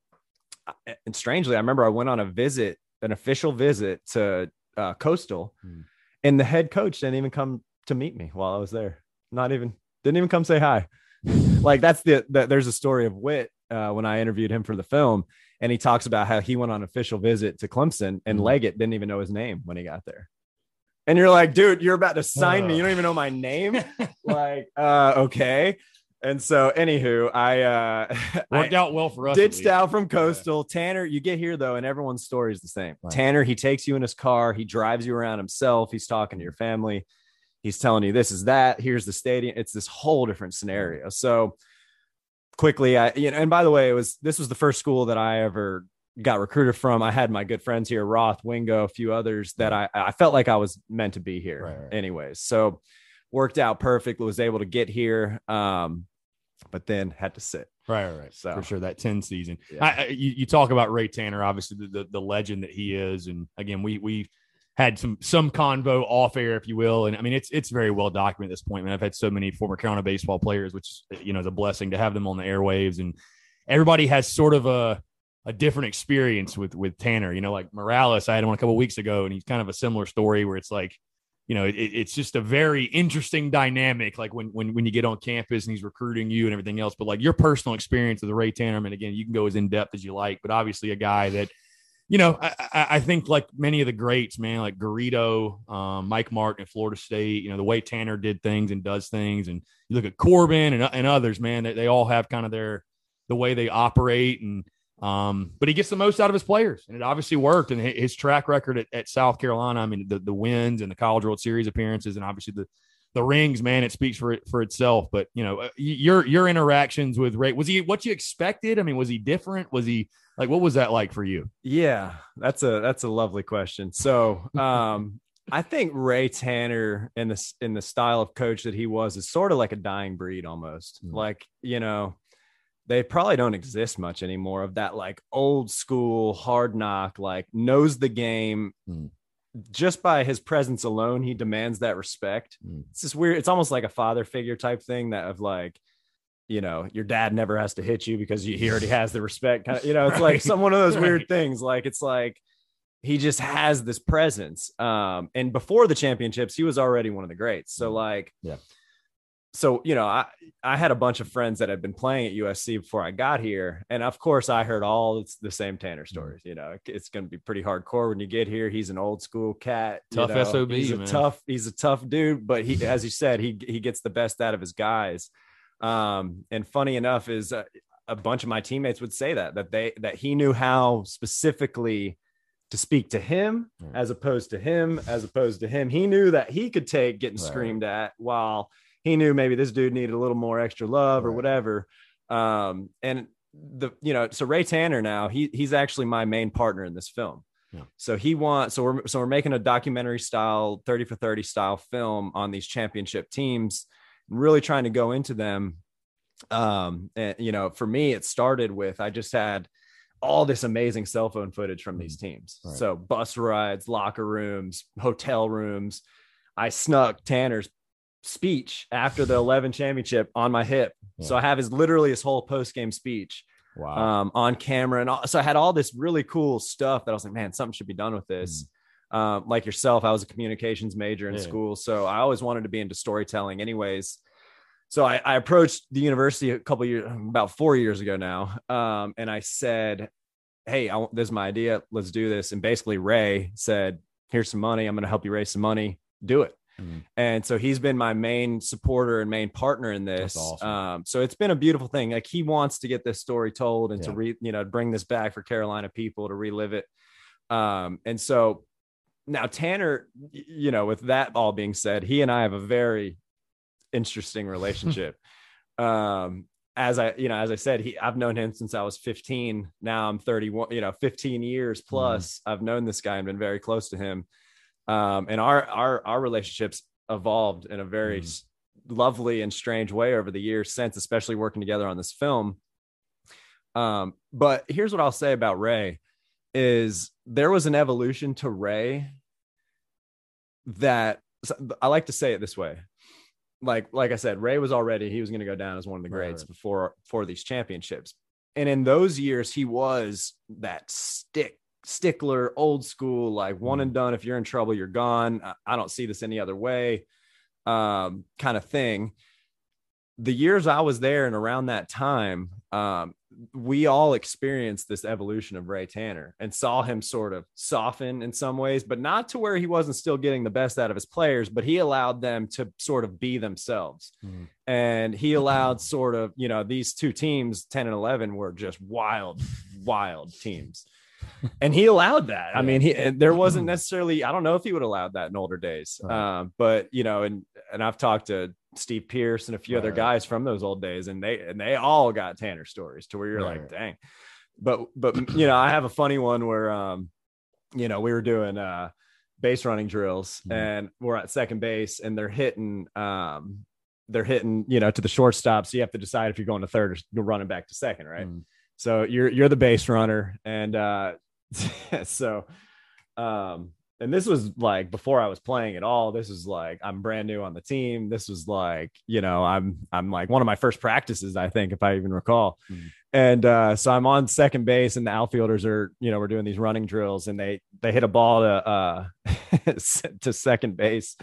and strangely, I remember I went on a visit, an official visit to uh, Coastal, Mhm. and the head coach didn't even come to meet me while I was there. Not even didn't even come say hi. like that's the, the there's a story of Whit uh, when I interviewed him for the film, and he talks about how he went on official visit to Clemson, and Mhm. Leggett didn't even know his name when he got there. And you're like, dude, you're about to sign me. You don't even know my name. like, uh, okay. And so, anywho, I uh, Worked I out well for us. ditched out from Coastal. Tanner, you get here though, and everyone's story is the same. Right. Tanner, he takes you in his car, he drives you around himself. He's talking to your family. He's telling you this is that. Here's the stadium. It's this whole different scenario. So quickly, I you know, and by the way, it was this was the first school that I ever got recruited from. I had my good friends here, Roth, Wingo, a few others that I I felt like I was meant to be here. Right, right. Anyways, so worked out perfect. Was able to get here, um, but then had to sit. Right, right. So- for sure, that 10 season. Yeah. I, I, you, you talk about Ray Tanner, obviously the, the, the legend that he is, and again, we we had some some convo off air, if you will, and I mean it's it's very well documented at this point. Man, I've had so many former Carolina baseball players, which you know is a blessing to have them on the airwaves, and everybody has sort of a a different experience with with Tanner. You know, like Morales, I had him a couple weeks ago, and he's kind of a similar story where it's like you know, it, it's just a very interesting dynamic. Like when when when you get on campus and he's recruiting you and everything else. But like your personal experience with Ray Tanner, and again, you can go as in depth as you like. But obviously, a guy that, you know, I, I, I think like many of the greats, man, like Garrido, um, Mike Martin at Florida State. You know, the way Tanner did things and does things, and you look at Corbin and and others, man, they, they all have kind of their the way they operate and. Um, but he gets the most out of his players, and it obviously worked. And his track record at, at South Carolina, I mean, the, the wins and the College World Series appearances, and obviously the the rings, man, it speaks for it for itself. But you know, uh, your your interactions with Ray, was he what you expected? I mean, was he different? Was he like what was that like for you? Yeah, that's a that's a lovely question. So, um, I think Ray Tanner in this in the style of coach that he was is sort of like a dying breed almost. Mm. Like, you know, they probably don't exist much anymore of that like old school hard knock, like knows the game. Mm. Just by his presence alone, he demands that respect. Mm. It's just weird. It's almost like a father figure type thing that of like, you know, your dad never has to hit you because you, he already has the respect. Kind of, you know, it's like some one of those weird Right. things. Like it's like he just has this presence. Um, and before the championships, he was already one of the greats. So like, Yeah. So you know, I I had a bunch of friends that had been playing at USC before I got here, and of course, I heard all the same Tanner Mm-hmm. stories. You know, it's going to be pretty hardcore when you get here. He's an old school cat, you Tough know, SOB, He's a man. tough. He's a tough dude, but he, as you said, he he gets the best out of his guys. Um, and funny enough, is uh, a bunch of my teammates would say that that they that he knew how specifically to speak to him as opposed to him, as opposed to him. He knew that he could take getting Right. screamed at while he knew maybe this dude needed a little more extra love or whatever. Um, and the you know, so Ray Tanner now he he's actually my main partner in this film. Yeah. So he wants so we're so we're making a documentary style 30 for 30 style film on these championship teams, really trying to go into them. Um, and you know, for me, it started with I just had all this amazing cell phone footage from these teams. Right. So bus rides, locker rooms, hotel rooms. I snuck Tanner's speech after the 11 championship on my hip. So I have his literally his whole post game speech Wow. um, on camera. And all, so I had all this really cool stuff that I was like, man, something should be done with this. Um, like yourself, I was a communications major in Yeah. school. So I always wanted to be into storytelling anyways. So I, I approached the university a couple years, about four years ago now. Um, and I said, Hey, I, this is my idea. Let's do this. And basically Ray said, here's some money. I'm going to help you raise some money. Do it. Mhm. And so he's been my main supporter and main partner in this. awesome. Um, so it's been a beautiful thing. Like he wants to get this story told and to Yeah. re, you know, bring this back for Carolina people to relive it. Um, and so now Tanner, you know, with that all being said, he and I have a very interesting relationship. um, as I, you know, as I said, he, I've known him since I was 15. Now I'm 31, you know, 15 years Mm-hmm. plus I've known this guy and been very close to him. Um, and our, our, our relationships evolved in a very s- lovely and strange way over the years since, especially working together on this film. Um, but here's what I'll say about Ray is there was an evolution to Ray that I like to say it this way. Like, like I said, Ray was already, he was going to go down as one of the greats right. before, for these championships. And in those years, he was that stick stickler, old school, like one and done. If you're in trouble, you're gone. I, don't see this any other way. Um, kind of thing. The years I was there and around that time, um, we all experienced this evolution of Ray Tanner and saw him sort of soften in some ways, but not to where he wasn't still getting the best out of his players, but he allowed them to sort of be themselves. Mhm. And he allowed sort of, you know, these two teams, 10 and 11, were just wild, wild teams. And he allowed that. I mean, he and there wasn't necessarily, I don't know if he would have allowed that in older days. Right. Um, but you know, and and I've talked to Steve Pierce and a few other guys from those old days, and they and they all got Tanner stories to where you're Right. like, dang. But but you know, I have a funny one where um, you know, we were doing uh base running drills Mhm. and we're at second base and they're hitting um they're hitting, you know, to the shortstop. So you have to decide if you're going to third or you're running back to second, right? Mm. So you're you're the base runner, and uh, so um, and this was like before I was playing at all. This was like I'm brand new on the team. This was like you know I'm I'm like one of my first practices, I think, if I even recall. Mhm. And uh, so I'm on second base, and the outfielders are you know we're doing these running drills, and they they hit a ball to uh, to second base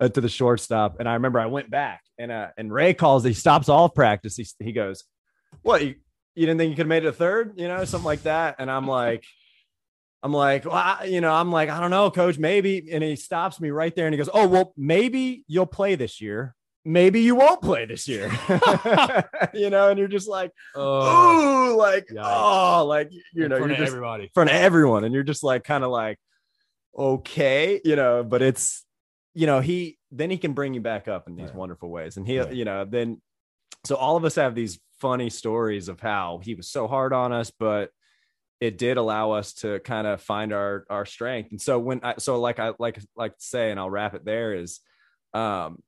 uh, to the shortstop, and I remember I went back, and uh, and Ray calls. He stops all practice. He he goes, "What you, you didn't think you could have made it a third, you know, something like that. And I'm like, I'm like, well, I, you know, I'm like, I don't know, coach, maybe. And he stops me right there and he goes, Oh, well, maybe you'll play this year. Maybe you won't play this year. you know, and you're just like, Oh, oh, like, Yikes. oh, like you in know, front you're of just everybody. in front of everyone, and you're just like kind of like, okay, you know, but it's you know, he then he can bring you back up in these Right. wonderful ways. And he, Right. you know, then so all of us have these funny stories of how he was so hard on us, but it did allow us to kind of find our our strength. And so when I so like I like like to say, and I'll wrap it there is um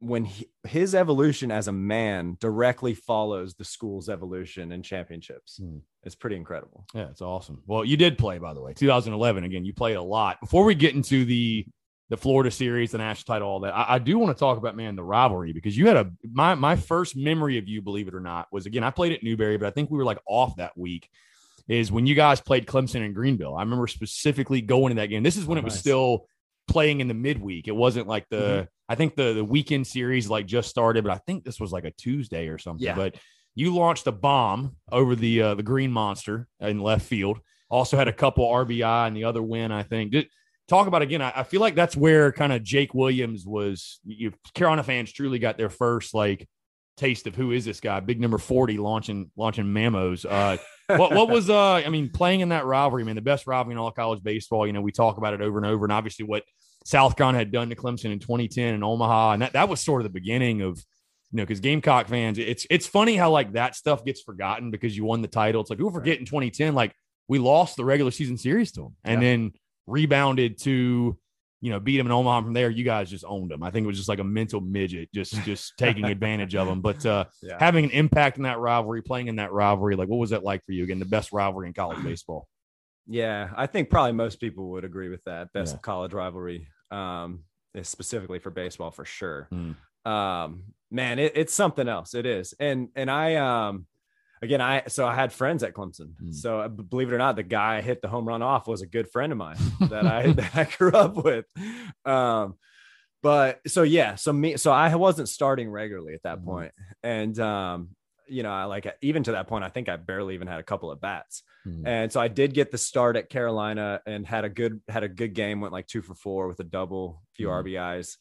when he, his evolution as a man directly follows the school's evolution in championships. Hmm. It's pretty incredible. Yeah, it's awesome. Well, you did play, by the way, 2011. Again, you played a lot. Before we get into the the Florida series, the national title, all that, I, I do want to talk about man the rivalry because you had a my my first memory of you, believe it or not, was again I played at Newberry, but I think we were like off that week. Is when you guys played Clemson and Greenville. I remember specifically going to that game. This is when Oh, it was nice. still playing in the midweek. It wasn't like the Mm-hmm. I think the the weekend series like just started, but I think this was like a Tuesday or something. Yeah. But you launched a bomb over the uh, the Green Monster in left field. Also had a couple RBI and the other win. I think. Did, talk about again. I, I feel like that's where kind of Jake Williams was. You Carolina fans truly got their first like taste of who is this guy? Big number forty launching launching mamos. Uh, what what was uh I mean playing in that rivalry, man, the best rivalry in all college baseball. You know, we talk about it over and over, and obviously what South Carolina had done to Clemson in 2010 in Omaha, and that that was sort of the beginning of you know because Gamecock fans, it's it's funny how like that stuff gets forgotten because you won the title. It's like people forget in 2010, like we lost the regular season series to them, and Yeah. then rebounded to you know beat them in Omaha. From there, you guys just owned them. I think it was just like a mental midget, just just taking advantage of them. But uh, Yeah. having an impact in that rivalry, playing in that rivalry, like what was that like for you? Again, the best rivalry in college baseball. Yeah, I think probably most people would agree with that. Best Yeah. college rivalry, um, specifically for baseball for sure. Mm. Um, man, it, it's something else. It is, and and I um, again, I so I had friends at Clemson. Mm. So uh, believe it or not, the guy I hit the home run off was a good friend of mine that I that I grew up with. Um, but so yeah, so me, so I wasn't starting regularly at that point, and um, you know, I like even to that point, I think I barely even had a couple of bats. Mm. And so I did get the start at Carolina and had a good had a good game, went like two for four with a double, few Mhm. RBIs.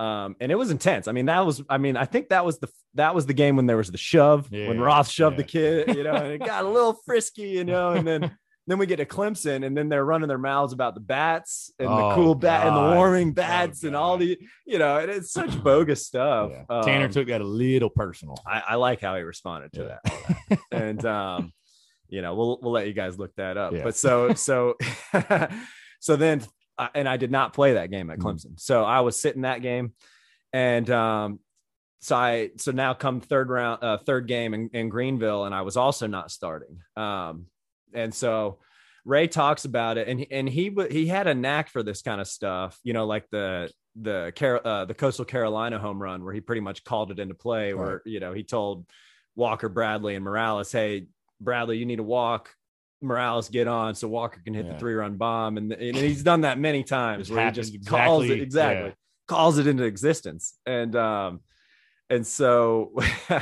Um, and it was intense. I mean, that was I mean, I think that was the that was the game when there was the shove, when Roth shoved the kid, you know, and it got a little frisky, you know, and then then we get to Clemson, and then they're running their mouths about the bats and the Oh, cool bat and the warming Oh, bats and all the, you know, and it's such bogus stuff. Yeah. Tanner Um, took that a little personal. I, I like how he responded to Yeah. that. and um, you know, we'll we'll let you guys look that up. Yeah. But so so so then uh, and I did not play that game at Mhm. Clemson. So I was sitting that game and um so I so now come third round uh third game in, in Greenville and I was also not starting. Um and so Ray talks about it and he, and he he had a knack for this kind of stuff, you know, like the the Car- uh, the Coastal Carolina home run where he pretty much called it into play where you know he told Walker Bradley and Morales, "Hey, Bradley, you need to walk. Morales, get on so Walker can hit Yeah. the three run bomb." And, and he's done that many times where he just calls it exactly, exactly, yeah. calls it into existence. And um, and so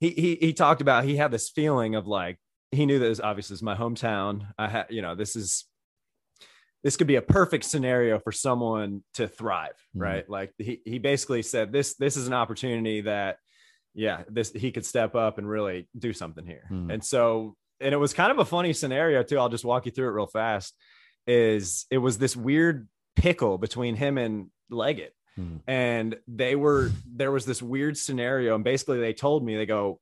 he he he talked about he had this feeling of like he knew that this obviously is my hometown. I had you know this is this could be a perfect scenario for someone to thrive, Mhm. right? Like he he basically said this this is an opportunity that yeah, this he could step up and really do something here. Mhm. And so and it was kind of a funny scenario too. I'll just walk you through it real fast. Is it was this weird pickle between him and Leggett. Mhm. And they were there was this weird scenario and basically they told me they go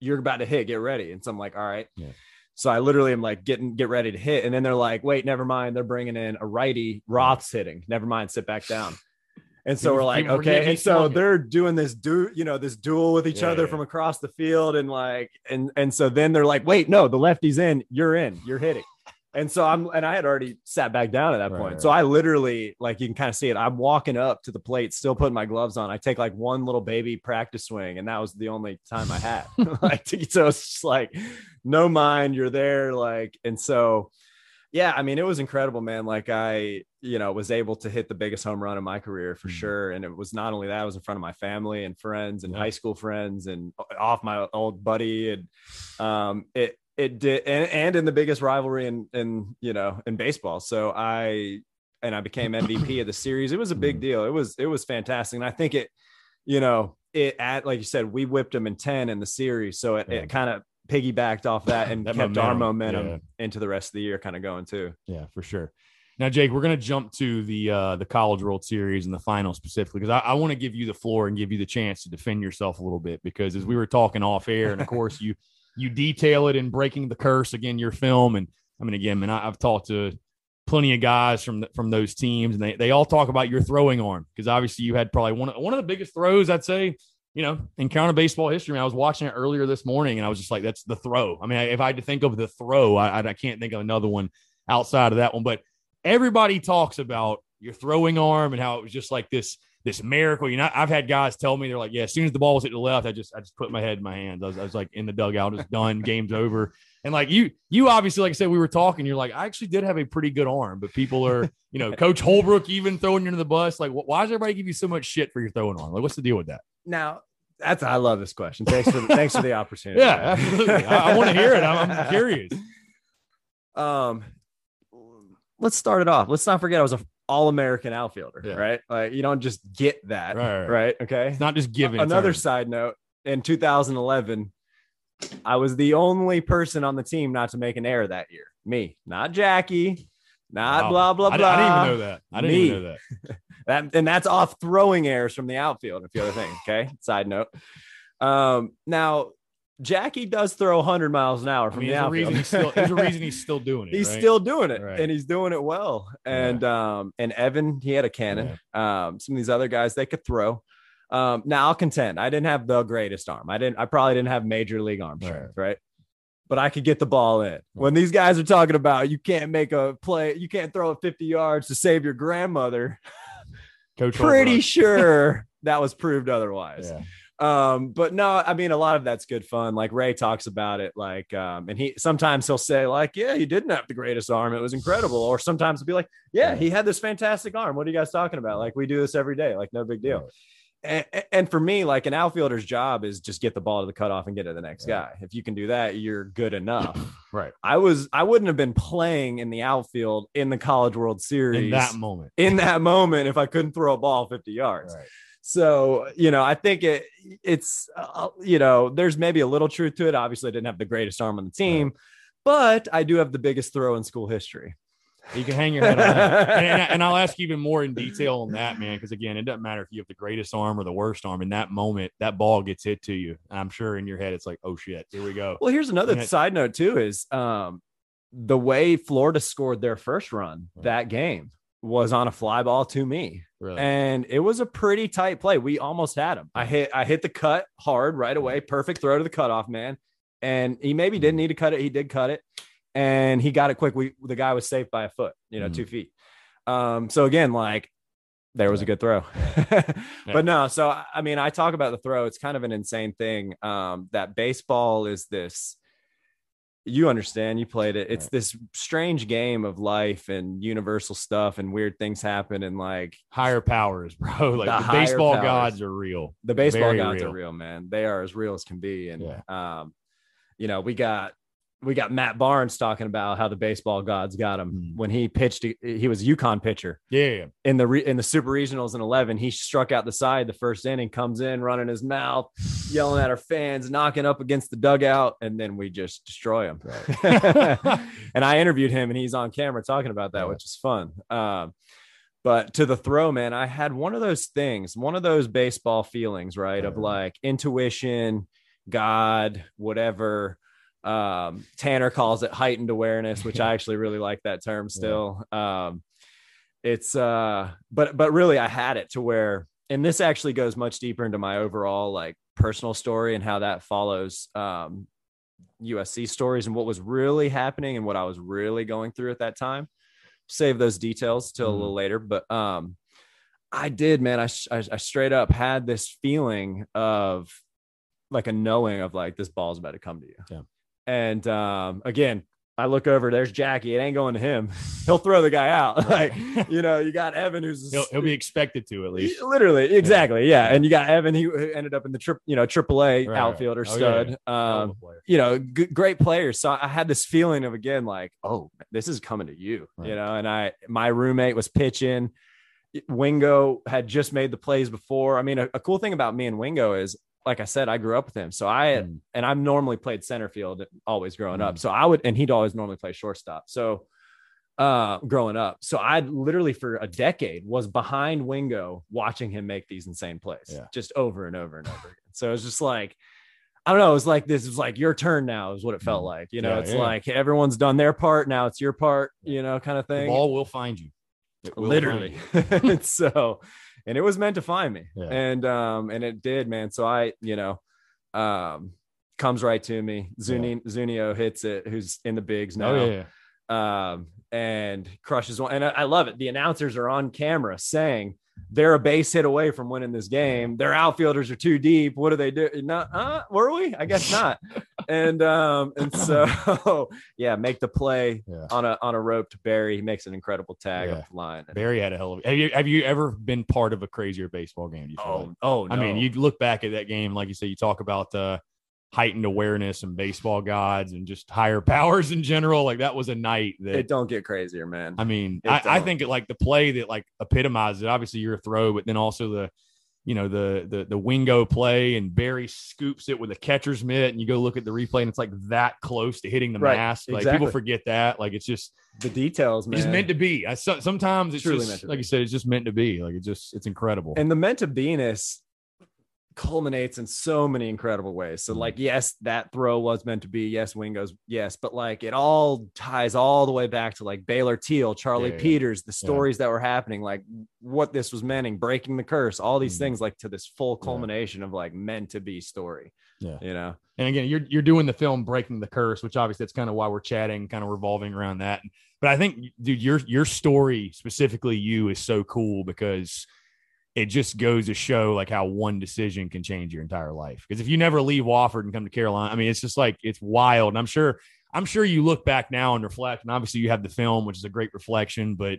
you're about to hit, get ready. And so I'm like, all right. Yeah. So I literally am like getting get ready to hit, and then they're like, "Wait, never mind. They're bringing in a righty. Roth's hitting. Never mind. Sit back down." And so we're like, okay. And so they're doing this do you know this duel with each Yeah, other yeah. from across the field, and like, and and so then they're like, "Wait, no, the lefty's in. You're in. You're hitting." And so I'm, and I had already sat back down at that Right, point. right. So I literally, like, you can kind of see it. I'm walking up to the plate, still putting my gloves on. I take like one little baby practice swing, and that was the only time I had. like, so it's just like, no mind, you're there. Like, and so, yeah, I mean, it was incredible, man. Like, I, you know, was able to hit the biggest home run of my career for Mhm. sure. And it was not only that, I was in front of my family and friends and Yeah. high school friends and off my old buddy. And, um, it, it did, and, and in the biggest rivalry in, in, you know, in baseball. So I, and I became MVP of the series. It was a big Mhm. deal. It was, it was fantastic. And I think it, you know, it at, like you said, we whipped them in 10 in the series. So it, Yeah. it kind of piggybacked off that and That kept our momentum, momentum into the rest of the year kind of going too. Yeah, for sure. Now, Jake, we're going to jump to the uh, the College World Series and the final specifically because I, I want to give you the floor and give you the chance to defend yourself a little bit because as we were talking off air, and of course you you detail it in Breaking the Curse again, your film, and I mean again, man, I, I've talked to plenty of guys from the, from those teams, and they they all talk about your throwing arm because obviously you had probably one of, one of the biggest throws I'd say. You know, in counter baseball history, I was watching it earlier this morning, and I was just like, "That's the throw." I mean, if I had to think of the throw, I, I I can't think of another one outside of that one. But everybody talks about your throwing arm and how it was just like this this miracle. You know, I've had guys tell me they're like, yeah, as soon as the ball was hit to the left, I just I just put my head in my hands. I was, I was like in the dugout, it's done, game's over. And like you, you obviously, like I said, we were talking. You're like, I actually did have a pretty good arm, but people are, you know, Coach Holbrook even throwing you under the bus. Like, why does everybody give you so much shit for your throwing arm? Like, what's the deal with that? Now that's I love this question. Thanks for thanks for the opportunity. Yeah, absolutely. I, I want to hear it. I'm, I'm curious. Um, let's start it off. Let's not forget I was an all American outfielder, Yeah. right? Like you don't just get that, Right, right. right? Okay. It's not just giving. Another earned. side note: in 2011, I was the only person on the team not to make an error that year. Me, not Jackie, not Wow. blah blah I, blah. I didn't even know that. I didn't Me. even know that. That and that's off throwing errors from the outfield. A few other things. Okay. Side note. Um, now Jackie does throw 100 miles an hour I from mean, the a outfield. reason he's still. There's a reason he's still doing it. he's right? still doing it Right. and he's doing it well. And um, and Evan, he had a cannon. Um, some of these other guys they could throw. Um, now I'll contend I didn't have the greatest arm. I didn't. I probably didn't have major league arm Right. strength, right? But I could get the ball in. When these guys are talking about you can't make a play, you can't throw it 50 yards to save your grandmother. Coach Pretty Holbrook. sure that was proved otherwise. Yeah. Um, but no, I mean, a lot of that's good fun. Like Ray talks about it, like, um, and he sometimes he'll say, like, yeah, he didn't have the greatest arm, it was incredible. Or sometimes he'll be like, yeah, he had this fantastic arm. What are you guys talking about? Like, we do this every day, like, no big deal. And, and for me, like an outfielder's job is just get the ball to the cutoff and get to the next Right. guy. If you can do that, you're good enough. Right. I was, I wouldn't have been playing in the outfield in the College World Series In that moment. in that moment if I couldn't throw a ball 50 yards. Right. So, you know, I think it it's uh, you know, there's maybe a little truth to it. Obviously, I didn't have the greatest arm on the team, but I do have the biggest throw in school history. You can hang your head on that. And, and, I'll ask you even more in detail on that, man, because again, it doesn't matter if you have the greatest arm or the worst arm. In that moment, that ball gets hit to you. I'm sure in your head, it's like, oh shit, here we go. Well, here's another And it- side note too is um the way Florida scored their first run Right. that game was on a fly ball to me. Really. And it was a pretty tight play. We almost had him. I hit I hit the cut hard right away. Perfect throw to the cutoff man. And he maybe didn't need to cut it. He did cut it. And he got it quick. We the guy was safe by a foot, you know, Mhm. two feet. Um, so again, like there was a good throw. but no, so I- mean, I talk about the throw. It's kind of an insane thing. Um, that baseball is this you understand you played it it's this strange game of life and universal stuff and weird things happen and like higher powers, bro. Like The the, baseball powers. gods are real. the baseball Very gods real. are real man they are as real as can be and Yeah. um you know we got we got Matt Barnes talking about how the baseball gods got him Mhm. when he pitched he was a UConn pitcher Yeah. in the re, in the super regionals in 11 he struck out the side the first inning comes in running his mouth yelling at our fans knocking up against the dugout and then we just destroy him and I interviewed him and he's on camera talking about that Yeah. which is fun um but to the throw man I had one of those things one of those baseball feelings right of like intuition god whatever um Tanner calls it heightened awareness which I actually really like that term still um it's uh but but really i had it to where and this actually goes much deeper into my overall like personal story and how that follows um usc stories and what was really happening and what i was really going through at that time save those details till a Mhm. little later but um i did man I, I i straight up had this feeling of like a knowing of like this ball's about to come to you Yeah. And um again I look over, there's Jackie. It ain't going to him. He'll throw the guy out. like, you know, you got Evan who's he'll, he'll be expected to at least. literally exactly yeah and you got evan who who ended up in the trip you know triple a Right, right. outfielder Oh, yeah, stud yeah. Hell um you know g- great players so i had this feeling of again like oh this is coming to you Right. you know and i my roommate was pitching wingo had just made the plays before i mean a, a cool thing about me and wingo is like i said i grew up with him so i Mm. and i've normally played center field always growing Mm. up so i would and he'd always normally play shortstop so uh growing up so i literally for a decade was behind wingo watching him make these insane plays Yeah. just over and over and over again so it was just like i don't know it was like this is like your turn now is what it felt Mm. like you know Yeah, it's yeah. like everyone's done their part now it's your part you know kind of The thing ball will find you. Literally find you. so and it was meant to find me. Yeah. and um and it did man. So i you know um comes right to me. Zuni, Zunino hits it who's in the bigs now. Oh yeah. um and crushes one. And I, I love it. The announcers are on camera saying they're a base hit away from winning this game their outfielders are too deep what do they do not uh, were we i guess not and um and so yeah make the play Yeah. on a on a rope to Beary he makes an incredible tag Yeah. up the line Beary had a hell of. Have you have you ever been part of a crazier baseball game? Feel like? oh oh I mean, you look back at that game, like you said, you talk about uh, heightened awareness and baseball gods and just higher powers in general. Like that was a night that it don't get crazier man I mean, It I, I think it like the play that like epitomizes it. Obviously, your throw, but then also the you know the the the wingo play and Beary scoops it with a catcher's mitt and you go look at the replay and it's like that close to hitting the Right, mask like exactly. people forget that like it's just The details, man. it's meant to be I, so, sometimes it's Truly just meant to like be. you said it's just meant to be like it's just it's incredible and the meant to beiness culminates in so many incredible ways. So, Mhm. like, yes, that throw was meant to be. Yes, Wingo's, yes, but like it all ties all the way back to like Bayler Teal, Charlie Yeah, yeah. Peters, the stories that were happening, like what this was meaning, breaking the curse, all these Mhm. things, like to this full Yeah. culmination of like meant to be story. Yeah. You know, And again, you're you're doing the film Breaking the Curse, which obviously that's kind of why we're chatting, kind of revolving around that. But I think, dude, your your story specifically, you is so cool because it just goes to show like how one decision can change your entire life. Because if you never leave Wofford and come to Carolina, I mean, it's just like it's wild. And I'm sure I'm sure you look back now and reflect, and obviously you have the film, which is a great reflection, but.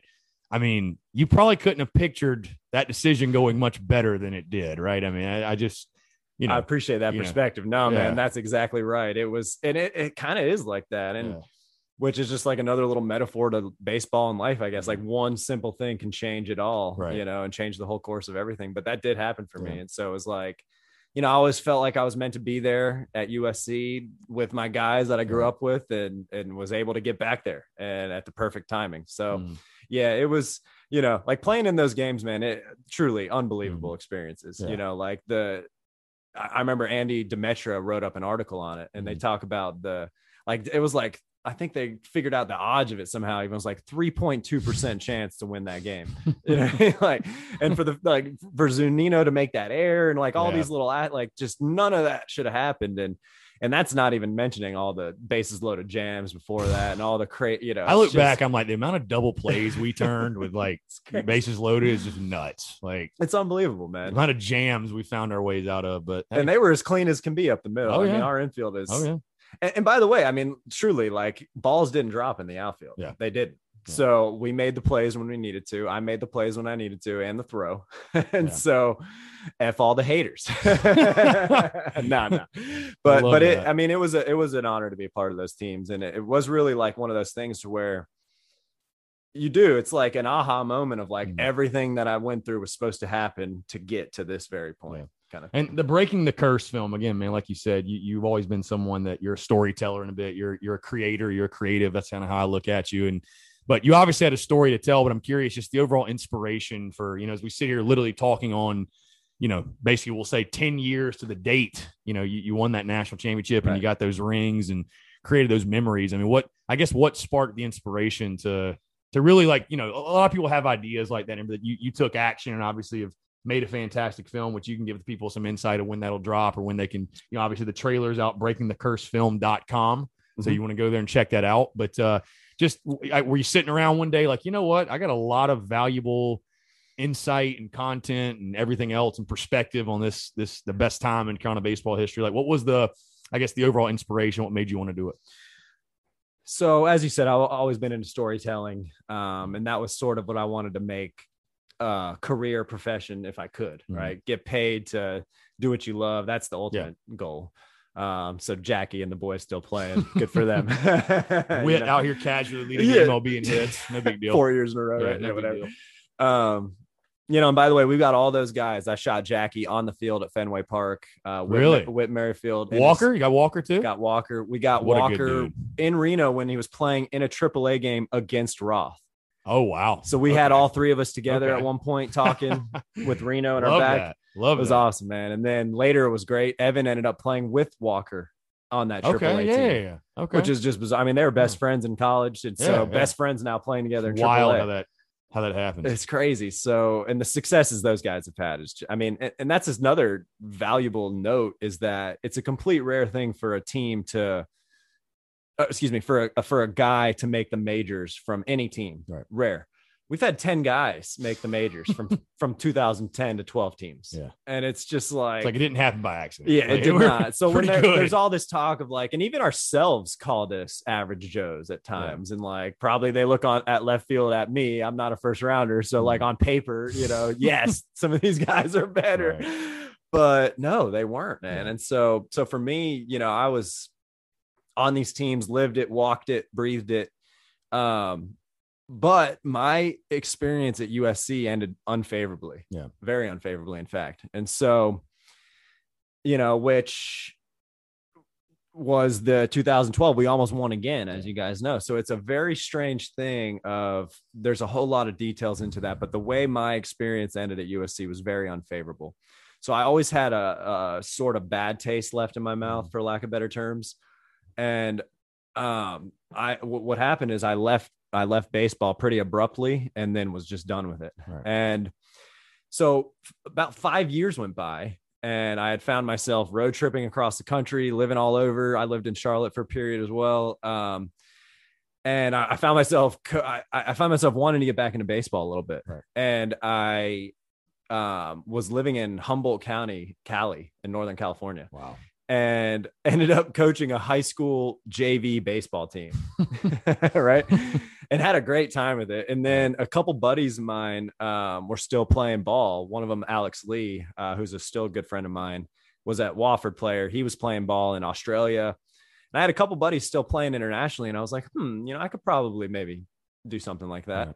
I mean, you probably couldn't have pictured that decision going much better than it did, right? I mean, I, I just, you know, I appreciate that you know. perspective. No, Yeah. man, that's exactly right. It was, and it, it kind of is like that. And yeah. Which is just like another little metaphor to baseball and life, I guess. Like one simple thing can change it all, Right. you know, and change the whole course of everything. But that did happen for me. And so it was like, you know, I always felt like I was meant to be there at USC with my guys that I grew up with and and was able to get back there and at the perfect timing. So Mm. yeah, it was, you know, like playing in those games, man, it truly unbelievable experiences. Mm-hmm. Yeah. You know, like the I remember Andy Demetra wrote up an article on it and they Mhm. talk about the like it was like I think they figured out the odds of it somehow. It was like 3.2% chance to win that game. You know, like and for the like for Zunino to make that air and like all Yeah. these little like just none of that should have happened. And and that's not even mentioning all the bases loaded jams before that and all the crate, you know. I look just- back, I'm like the amount of double plays we turned with like bases loaded is just nuts. Like It's unbelievable, the man. amount of jams we found our ways out of. But hey, And they were as clean as can be up the middle. Oh, I mean, our infield is. oh yeah, And, and by the way, I mean, truly, like balls didn't drop in the outfield. Yeah. they didn't. Yeah. So we made the plays when we needed to. I made the plays when I needed to, and the throw. and Yeah. so, f all the haters. no, no. But but it. that. I mean, it was a it was an honor to be a part of those teams, and it, it was really like one of those things to where you do. It's like an aha moment of like Mhm. everything that I went through was supposed to happen to get to this very point. Kind of. and the breaking the curse film again, man. Like you said, you, you've always been someone that you're a storyteller in a bit. You're you're a creator. You're a creative. That's kind of how I look at you. And but you obviously had a story to tell. But I'm curious, just the overall inspiration for you know as we sit here literally talking on. You know, basically, we'll say 10 years to the date. You know, you, you won that national championship and Right. you got those rings and created those memories. I mean, what I guess what sparked the inspiration to to really like, you know, a lot of people have ideas like that, and that you you took action and obviously have made a fantastic film, which you can give the people some insight of when that'll drop or when they can, you know, obviously the trailer's out breakingthecursefilm.com. So Mhm. you want to go there and check that out. But uh just I, were you sitting around one day like, you know what? I got a lot of valuable insight and content and everything else and perspective on this this the best time in Carolina baseball history. Like what was the I guess the overall inspiration? What made you want to do it? So as you said, I've always been into storytelling, um, and that was sort of what I wanted to make a career profession if I could. Mhm. Right, get paid to do what you love. That's the ultimate goal. Um, so Jackie and the boys still playing. Good for them. You Whit know, out here casually leading Yeah. MLB in hits. No big deal. four years in a row. Yeah, right? no Yeah, whatever. deal. Um, you know, and by the way, we've got all those guys. I shot Jackie on the field at Fenway Park. Uh, Whit, Really? Whit Merrifield. Walker, you got Walker too? got Walker. We got What Walker in Reno when he was playing in a AAA game against Roth. Oh wow. So we had all three of us together Okay. at one point talking with Reno in our back. that. Love It was that. awesome, man. And then later it was great. Evan ended up playing with Walker on that AAA Okay, team, yeah, yeah, yeah. Okay. which is just bizarre. I mean, they were best hmm. friends in college, and uh, Yeah, so yeah. best friends now playing together in wild AAA. how that how that happens. It's crazy. So, and the successes those guys have had is, I mean, and, and that's another valuable note is that it's a complete rare thing for a team to, uh, excuse me, for a for a guy to make the majors from any team. Right. Rare. We've had ten guys make the majors from from 2010 to 12 teams. Yeah. and it's just like. It's like it didn't happen by accident. yeah, Like, it did not. So when there, there's all this talk of like, and even ourselves call this average Joes at times, and like probably they look on at left field at me. I'm not a first rounder, so like on paper, you know, yes, some of these guys are better, but no, they weren't, man. Yeah. And so, so for me, you know, I was on these teams, lived it, walked it, breathed it. Um, but my experience at USC ended unfavorably. Yeah. Very unfavorably, in fact. And so, you know, which was the 2012 we almost won again as you guys know so it's a very strange thing of there's a whole lot of details into that but the way my experience ended at usc was very unfavorable so i always had a, a sort of bad taste left in my mouth for lack of better terms and um i w- what happened is i left i left baseball pretty abruptly and then was just done with it Right. and so f- about five years went by and I had found myself road tripping across the country, living all over. I lived in Charlotte for a period as well. Um, and I, I found myself, I, I found myself wanting to get back into baseball a little bit. Right. And I um, was living in Humboldt County, Cali, in Northern California, Wow. And ended up coaching a high school JV baseball team. right. and had a great time with it. And then a couple buddies of mine um, were still playing ball. One of them, Alex Lee, uh, who's a still good friend of mine, was at Wofford player. He was playing ball in Australia. And I had a couple buddies still playing internationally. And I was like, hmm, you know, I could probably maybe do something like that. Right.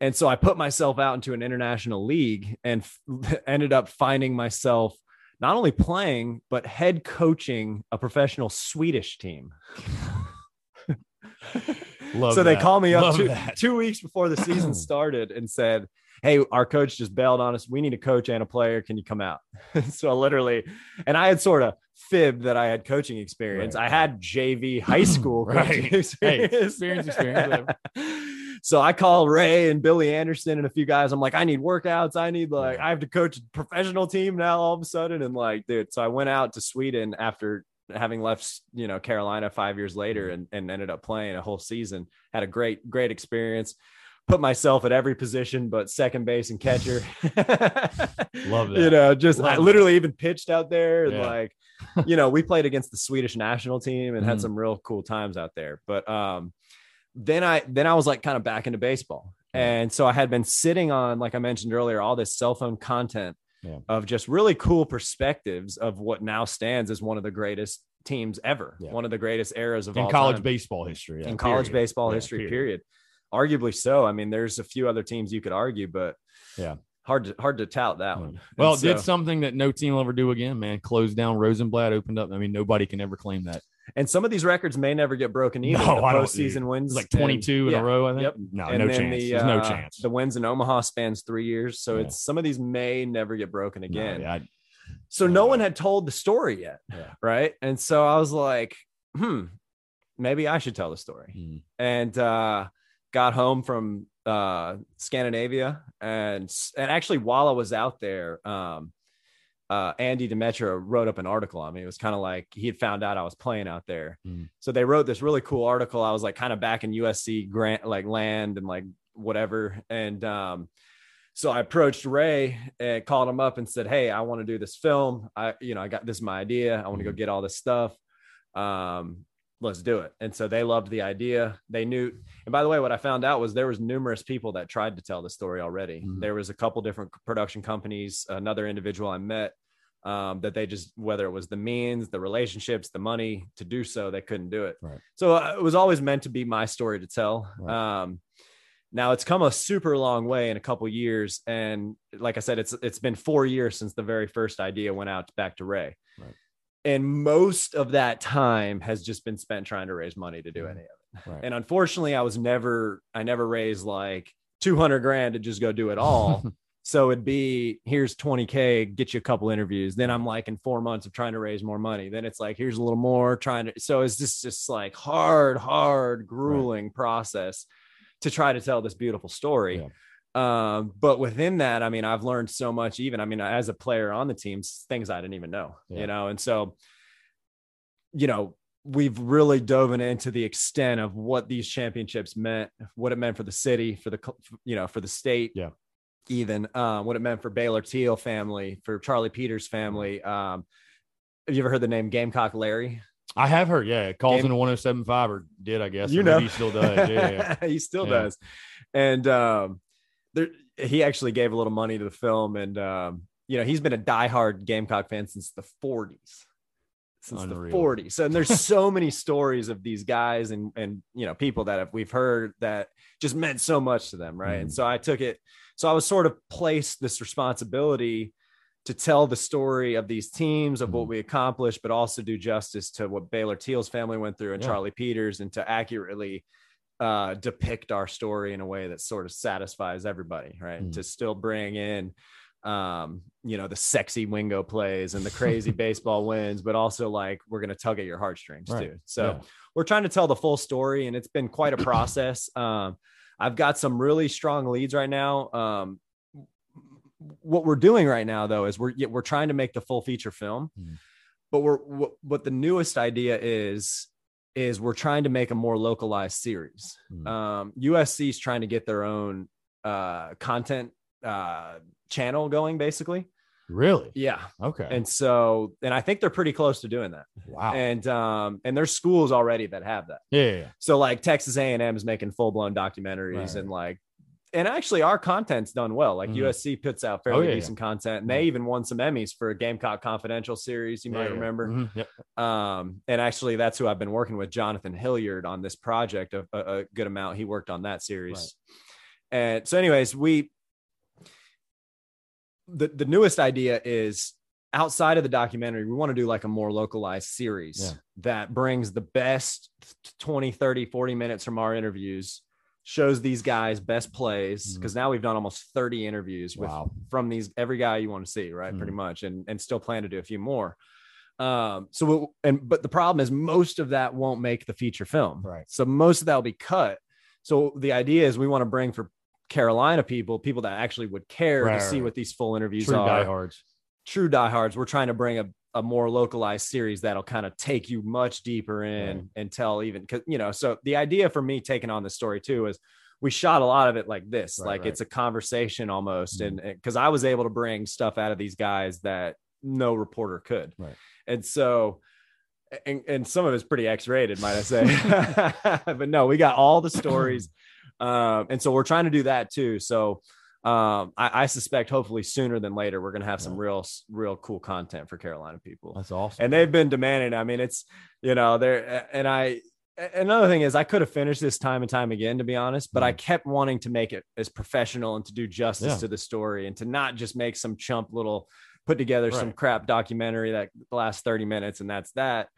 And so I put myself out into an international league and f- ended up finding myself not only playing, but head coaching a professional Swedish team. Love so they that. called me up two, two weeks before the season started and said, Hey, our coach just bailed on us. We need a coach and a player. Can you come out? so literally, and I had sort of fibbed that I had coaching experience. Right. I had JV high school Right. coaching Hey, experience. experience, experience, whatever. so I call Ray and Billy Anderson and a few guys. I'm like, I need workouts. I need like, I have to coach a professional team now all of a sudden. And like, dude, so I went out to Sweden after having left, you know, Carolina five years later and, and ended up playing a whole season. Had a great, great experience. Put myself at every position but second base and catcher. Love it. You know, just Love I that. literally even pitched out there and Yeah. like, you know, we played against the Swedish national team and had Mhm. some real cool times out there. But um then I then I was like kind of back into baseball. And so I had been sitting on, like I mentioned earlier, all this cell phone content Yeah. of just really cool perspectives of what now stands as one of the greatest teams ever, Yeah. one of the greatest eras of in college time. baseball history. yeah, in college baseball history, period. Arguably so. I mean, there's a few other teams you could argue, but Yeah. hard to hard to tout that one. Well, it did something that no team will ever do again, man. Closed down Rosenblatt, opened up. I mean, nobody can ever claim that. And some of these records may never get broken either. No, the I postseason wins like and- 22 in yeah. a row, I think. Yep. No, and no chance. The, There's no uh, chance. The wins in Omaha spans three years, so Yeah. it's some of these may never get broken No, again. yeah, So no one had told the story yet, Yeah. right? And so I was like, hmm, maybe I should tell the story. Mm. And uh, got home from uh, Scandinavia, and and actually while I was out there, um, uh, Andy Demetra wrote up an article on me. It was kind of like he had found out I was playing out there, Mm. so they wrote this really cool article. I was like kind of back in USC grant like land and like whatever, and um, so I approached Ray and called him up and said, "Hey, I want to do this film. I, you know, I got this is my idea. I want to go get all this stuff. Um, let's do it." And so they loved the idea. They knew. And by the way, what I found out was there was numerous people that tried to tell the story already. Mhm. There was a couple different production companies. Another individual I met um, that they just whether it was the means, the relationships, the money to do so, they couldn't do it. Right. So uh, it was always meant to be my story to tell. Right. Um, now it's come a super long way in a couple years, and like I said, it's it's been four years since the very first idea went out back to Ray, Right. And most of that time has just been spent trying to raise money to do Mhm. any of it. Right. And unfortunately, I was never I never raised like two hundred grand to just go do it all. So it'd be here's 20k, get you a couple interviews. Then I'm like in four months of trying to raise more money. Then it's like here's a little more trying to. So it's just just like hard, hard, grueling process to try to tell this beautiful story. Um, but within that, I mean, I've learned so much. Even I mean, as a player on the teams, things I didn't even know. Yeah. You know, and so you know we've really dove into the extent of what these championships meant, what it meant for the city, for the you know for the state, Yeah. even um, what it meant for Bayler Teal family, for Charlie Peters family. Um, have you ever heard the name Gamecock Larry? I have heard, yeah. It calls Game- into 1075 or did, I guess. you know, he still does. Yeah. yeah. he still Yeah. does. And um, there, he actually gave a little money to the film, and um, you know, he's been a diehard Gamecock fan since the 40s. since Unreal. the 40s. So and there's so many stories of these guys and and you know people that have, we've heard that just meant so much to them, right? And Mhm. so I took it. So I was sort of placed this responsibility to tell the story of these teams of what Mhm. we accomplished, but also do justice to what Bayler Teal's family went through and Yeah. Charlie Peters, and to accurately uh, depict our story in a way that sort of satisfies everybody, right? Mhm. To still bring in, um, you know, the sexy wingo plays and the crazy baseball wins, but also like we're going to tug at your heartstrings Right. too. So Yeah. we're trying to tell the full story, and it's been quite a process. Um, I've got some really strong leads right now. Um, what we're doing right now, though, is we're we're trying to make the full feature film, Mhm. but we're what, what the newest idea is is we're trying to make a more localized series. Mhm. Um, USC is trying to get their own uh, content uh, channel going, basically. Really? Yeah, Okay. and so and I think they're pretty close to doing that. wow. And um, and there's schools already that have that. yeah, yeah, yeah. So like Texas A&M is making full blown documentaries Right. and like, and actually our content's done well. Like Mhm. USC puts out fairly yeah, yeah. decent content, and they even won some Emmys for a Gamecock Confidential series. You Yeah, might yeah. remember. Mhm. Yep. Um, and actually that's who I've been working with, Jonathan Hilliard, on this project. A, a, a good amount. He worked on that series. And so, anyways, we the the newest idea is outside of the documentary we want to do like a more localized series Yeah. that brings the best 20 30 40 minutes from our interviews shows these guys best plays because now we've done almost 30 interviews with Wow. from these every guy you want to see right pretty much and and still plan to do a few more um so we'll, and but the problem is most of that won't make the feature film Right. so most of that will be cut so the idea is we want to bring for carolina people people that actually would care Right, to see right. what these full interviews True are diehards. true diehards, we're trying to bring a, a more localized series that'll kind of take you much deeper in Right. and tell even because you know, so the idea for me taking on this story too is we shot a lot of it like this, Right, like right. it's a conversation almost. Mhm. And because I was able to bring stuff out of these guys that no reporter could. Right. And so and, and some of it's pretty X-rated, might I say. but no, we got all the stories. Um, and so we're trying to do that too. So um, I, I suspect hopefully sooner than later we're gonna have some real, real cool content for Carolina people. That's awesome. And they've been demanding. I mean, it's you know, there and I another thing is I could have finished this time and time again, to be honest, but I kept wanting to make it as professional and to do justice Yeah. to the story and to not just make some chump little put together some crap documentary that lasts 30 minutes and that's that.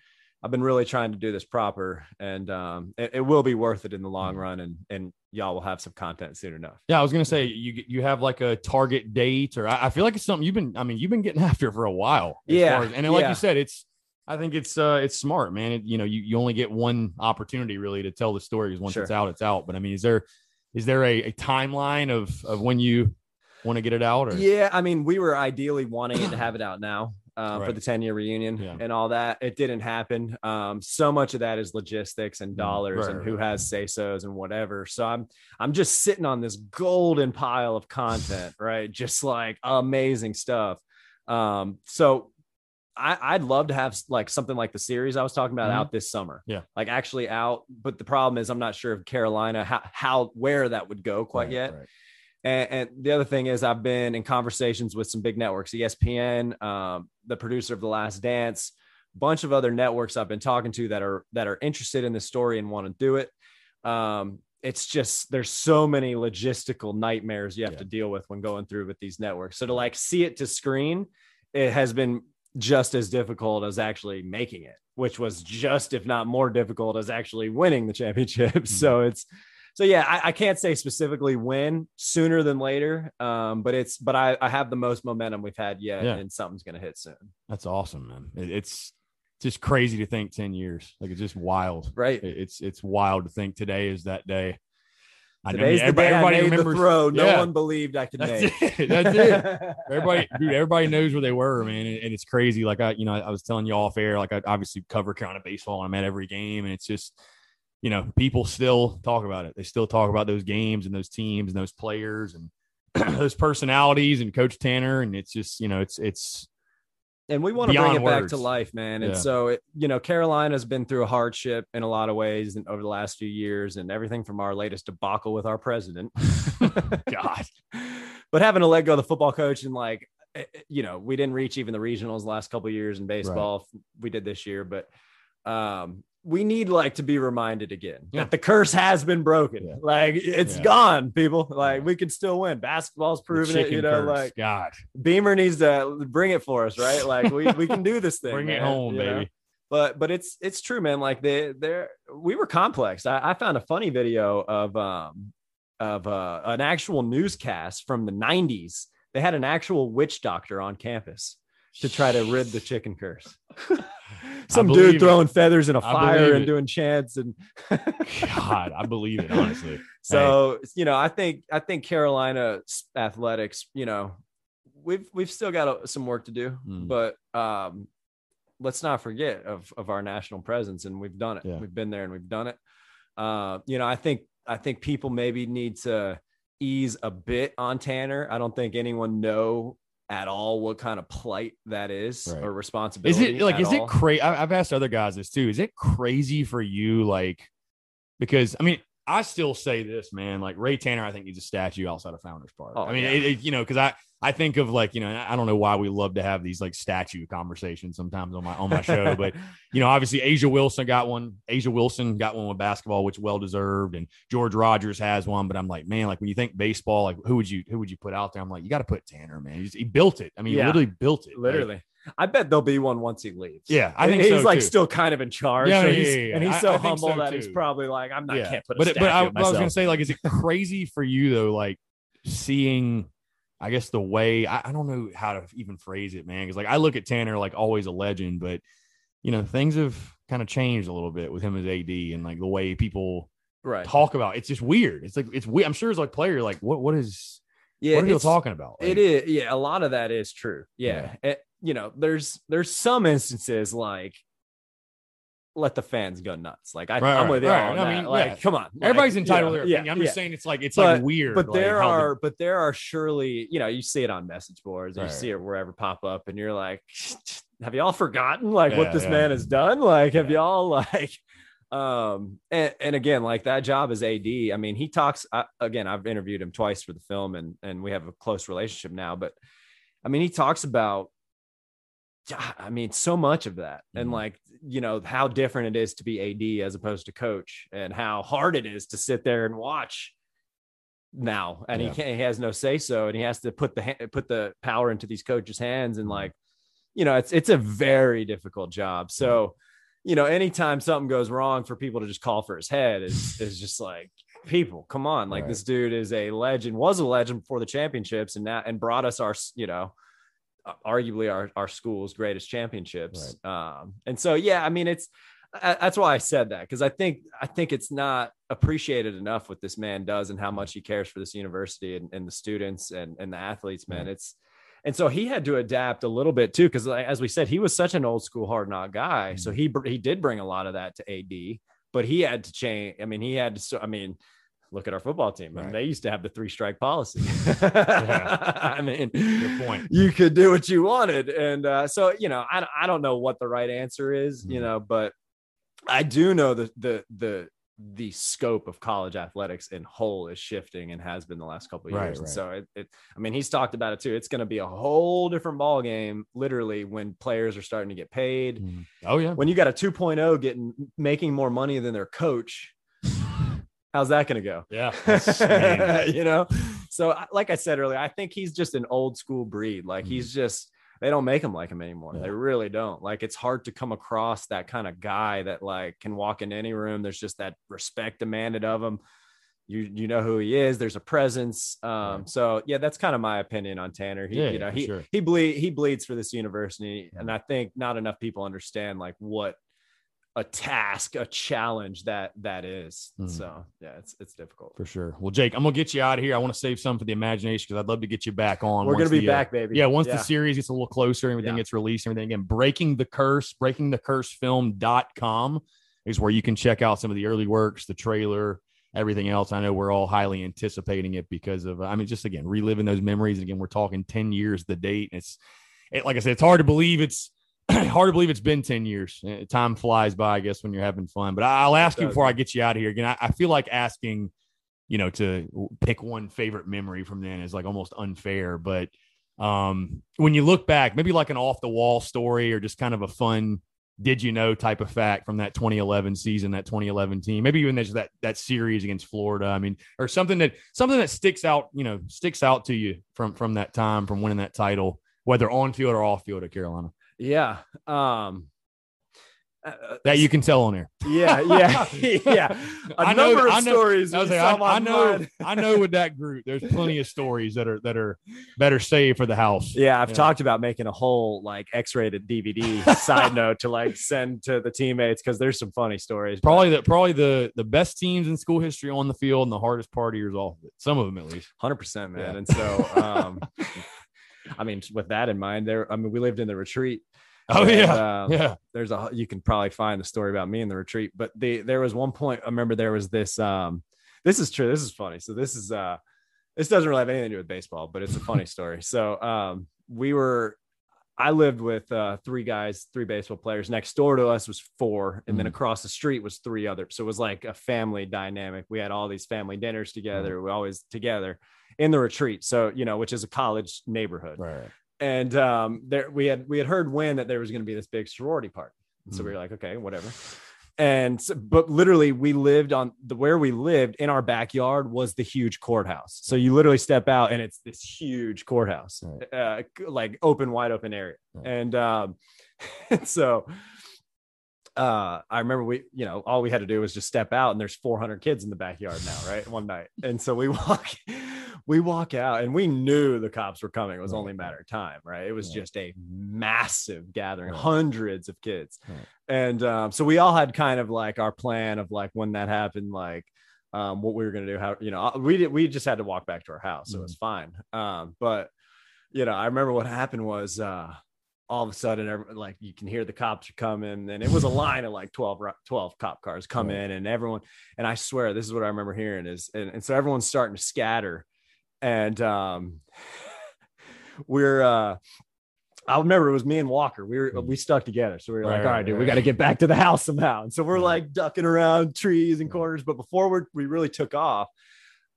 I've been really trying to do this proper and um, it, it will be worth it in the long Mhm. run and and y'all will have some content soon enough. Yeah, I was gonna say you you have like a target date, or I, I feel like it's something you've been. I mean, you've been getting after for a while. as Yeah, as- and like yeah. you said, it's. I think it's uh it's smart, man. It, you know, you, you only get one opportunity really to tell the story. 'cause Once Sure. it's out, it's out. But I mean, is there is there a, a timeline of of when you want to get it out? Or Yeah, I mean, we were ideally wanting it to have it out now uh, for the 10 year reunion Yeah. and all that. It didn't happen. Um, so much of that is logistics and Mm, dollars right, and right, who right. has say so's and whatever. So I'm I'm just sitting on this golden pile of content, right? Just like amazing stuff. Um, so I, I'd love to have like something like the series I was talking about Mhm. out this summer. Yeah. Like actually out. But the problem is I'm not sure if Carolina how, how where that would go quite Right, yet. right. And, and the other thing is, I've been in conversations with some big networks, ESPN, um, the producer of The Last Dance, a bunch of other networks I've been talking to that are that are interested in the story and want to do it. Um, it's just there's so many logistical nightmares you have Yeah. to deal with when going through with these networks. So to like see it to screen, it has been just as difficult as actually making it, which was just if not more difficult as actually winning the championship. So it's so yeah, I, I can't say specifically when, sooner than later. Um, but it's but I, I have the most momentum we've had yet, Yeah. and something's gonna hit soon. That's awesome, man. It, it's just crazy to think ten years. Like it's just wild. Right. It- it's it's wild to think today is that day. I know Today's everybody, everybody made the remembers. throw. No Yeah. one believed I could That's make. it. That's it. everybody dude everybody knows where they were man and, and it's crazy like i you know i was telling you off air like i obviously cover carolina baseball and i'm at every game and it's just you know people still talk about it they still talk about those games and those teams and those players and those personalities and coach tanner and it's just you know it's it's and we want to bring it back to life, man. And Yeah. so, it, you know, Carolina's been through a hardship in a lot of ways and over the last few years, and everything from our latest debacle with our president. god but having to let go of the football coach and like eh, eh, you know, we didn't reach even the regionals the last couple years in baseball. Right. We did this year, but um, we need like to be reminded again yeah. that the curse has been broken. Yeah. Like it's yeah. gone, people. Like we can still win. Basketball's proven it. You know, curse. like God, Beamer needs to bring it for us, right? Like we, we can do this thing. bring man, it home, baby. Know? But but it's it's true, man. Like they they're we were complex. I, I found a funny video of um of uh, an actual newscast from the 90s. They had an actual witch doctor on campus to try to rid the chicken curse. Some dude throwing it. feathers in a fire and doing chants and God, I believe it honestly. So hey. you know, I think I think Carolina athletics, you know, we've we've still got some work to do, mm. but um, let's not forget of of our national presence, and we've done it. Yeah. We've been there and we've done it. Uh, you know, I think I think people maybe need to ease a bit on Tanner. I don't think anyone know at all what kind of plight that is right. or responsibility. Is it like is all. it crazy? I've asked other guys this too. Is it crazy for you like because I mean I still say this, man. Like Ray Tanner, I think he's a statue outside of Founders Park. Oh, I mean, yeah. it, it, you know, because I I think of like you know I don't know why we love to have these like statue conversations sometimes on my on my show, but you know obviously A'ja Wilson got one. A'ja Wilson got one with basketball, which well deserved, and George Rogers has one. But I'm like, man, like when you think baseball, like who would you who would you put out there? I'm like, you got to put Tanner, man. He's, he built it. I mean, yeah. he literally built it. Literally. Like, I bet there'll be one once he leaves. Yeah, I think he's so like too. still kind of in charge. Yeah, so yeah, yeah, And he's so I, humble so that too. he's probably like, I'm not can't put. but but I, I was gonna say, like, is it crazy for you though, like seeing? I guess the way I, I don't know how to even phrase it, man. Because like I look at Tanner like always a legend, but you know things have kind of changed a little bit with him as AD and like the way people right. talk about. It. It's just weird. It's like it's weird. I'm sure as like player, like what what is yeah, what are you talking about? Like, it is yeah, a lot of that is true. Yeah. yeah. It, you know, there's there's some instances like let the fans go nuts. Like I, am with you right. I mean, like, yeah. come on, everybody's like, entitled yeah, to their opinion. I'm just saying it's like it's but, like weird. But like, there are, they... but there are surely, you know, you see it on message boards, and you see it wherever pop up, and you're like, have y'all forgotten like what this man has done? Like, have y'all like? Um, and, and again, like that job as AD. I mean, he talks I, again. I've interviewed him twice for the film, and and we have a close relationship now. But I mean, he talks about I mean, so much of that. Mm-hmm. And like, you know, how different it is to be AD as opposed to coach and how hard it is to sit there and watch now. And yeah. he can't, he has no say so. And he has to put the, put the power into these coaches' hands. And mm-hmm. like, you know, it's, it's a very difficult job. So, you know, anytime something goes wrong for people to just call for his head is, is just like, people, come on. Like right. this dude is a legend, was a legend before the championships and now, and brought us our, you know, arguably our, our school's greatest championships. Right. Um, and so, yeah, I mean, it's, that's why I said that. Cause I think, I think it's not appreciated enough what this man does and how much he cares for this university and, and the students and, and the athletes, man. Right. It's, and so he had to adapt a little bit too. Cause as we said, he was such an old school hard knock guy. Mm-hmm. So he, he did bring a lot of that to AD, but he had to change. I mean, he had to, I mean, look at our football team. Right. I mean, they used to have the three strike policy. I mean, good point. You could do what you wanted. And uh, so, you know, I, I don't know what the right answer is, mm-hmm. you know, but I do know the, the, the, the scope of college athletics in whole is shifting and has been the last couple of years. Right, right. so it, it, I mean, he's talked about it too. It's going to be a whole different ball game, literally, when players are starting to get paid. Mm. Oh yeah. When you got a 2.0 getting making more money than their coach, how's that going to go? Yeah. you know? So, like I said earlier, I think he's just an old school breed. Like mm he's just, they don't make him like him anymore. Yeah. They really don't. Like it's hard to come across that kind of guy that like can walk in any room. There's just that respect demanded of him. You you know who he is. There's a presence. Um, right. so yeah, that's kind of my opinion on Tanner. He yeah, you know he sure. he bleed he bleeds for this university, and I think not enough people understand like what a task, a challenge that that is. Mm. So yeah, it's it's difficult for sure. Well, Jake, I'm gonna get you out of here. I want to save some for the imagination because I'd love to get you back on. We're gonna be the, back, baby. Yeah, once yeah. the series gets a little closer, everything yeah. gets released, everything again. Breaking the curse, breakingthecursefilm.com is where you can check out some of the early works, the trailer, everything else. I know we're all highly anticipating it because of I mean, just again, reliving those memories. And again, we're talking 10 years the date. And it's it, like I said, it's hard to believe it's hard to believe it's been 10 years. Uh, time flies by, I guess, when you're having fun. But I'll ask you before I get you out of here again. I, I, feel like asking, you know, to pick one favorite memory from then is like almost unfair. But Um, when you look back, maybe like an off the wall story or just kind of a fun did you know type of fact from that 2011 season, that 2011 team, maybe even there's that that series against Florida. I mean, or something that something that sticks out, you know, sticks out to you from from that time, from winning that title, whether on field or off field at Carolina. Yeah. Um, uh, that you can tell on there. Yeah, yeah, yeah. A I know, number of I know, stories. I, like, I, I know. I know. With that group, there's plenty of stories that are that are better saved for the house. Yeah, I've Yeah. talked about making a whole like X-rated DVD side note to like send to the teammates because there's some funny stories. Probably the probably the the best teams in school history on the field and the hardest partiers off of it. Some of them at least. Hundred percent, man. Yeah. And so, um, I mean, with that in mind, there. I mean, we lived in the retreat. Oh and, yeah, um, yeah. There's a. You can probably find the story about me in the retreat, but the there was one point. I remember there was this. Um, this is true. This is funny. So this is. Uh, this doesn't really have anything to do with baseball, but it's a funny story. So, um, we were. I lived with uh, three guys, three baseball players. Next door to us was four, and then Mhm. across the street was three others. So it was like a family dynamic. We had all these family dinners together. We always together in the retreat. So you know, which is a college neighborhood. Right. And um, there we had we had heard when that there was going to be this big sorority party. And so Mhm. we were like, okay, whatever. And so, but literally, we lived on the where we lived in our backyard was the huge courthouse. So you literally step out and it's this huge courthouse, Right. uh, like open, wide open area. Right. And um, and so uh, I remember we, you know, all we had to do was just step out, and there's 400 kids in the backyard now, right? One night, and so we walk, we walk out, and we knew the cops were coming. It was Right, only a matter of time, right? It was Right. just a massive gathering, Right. hundreds of kids, and um, so we all had kind of like our plan of like when that happened, like um, what we were gonna do. How you know, we did, we just had to walk back to our house, so it was fine. Um, but you know, I remember what happened was. uh all of a sudden, like you can hear the cops are coming, and it was a line of like 12, 12 cop cars come in, and everyone, and I swear this is what I remember hearing is, and, and so everyone's starting to scatter, and um, we're, uh, I remember it was me and Walker. We were we stuck together, so we were Right, like, "All right, right, dude, we got to get back to the house somehow." And so we're Right. like ducking around trees and corners. But before we we really took off,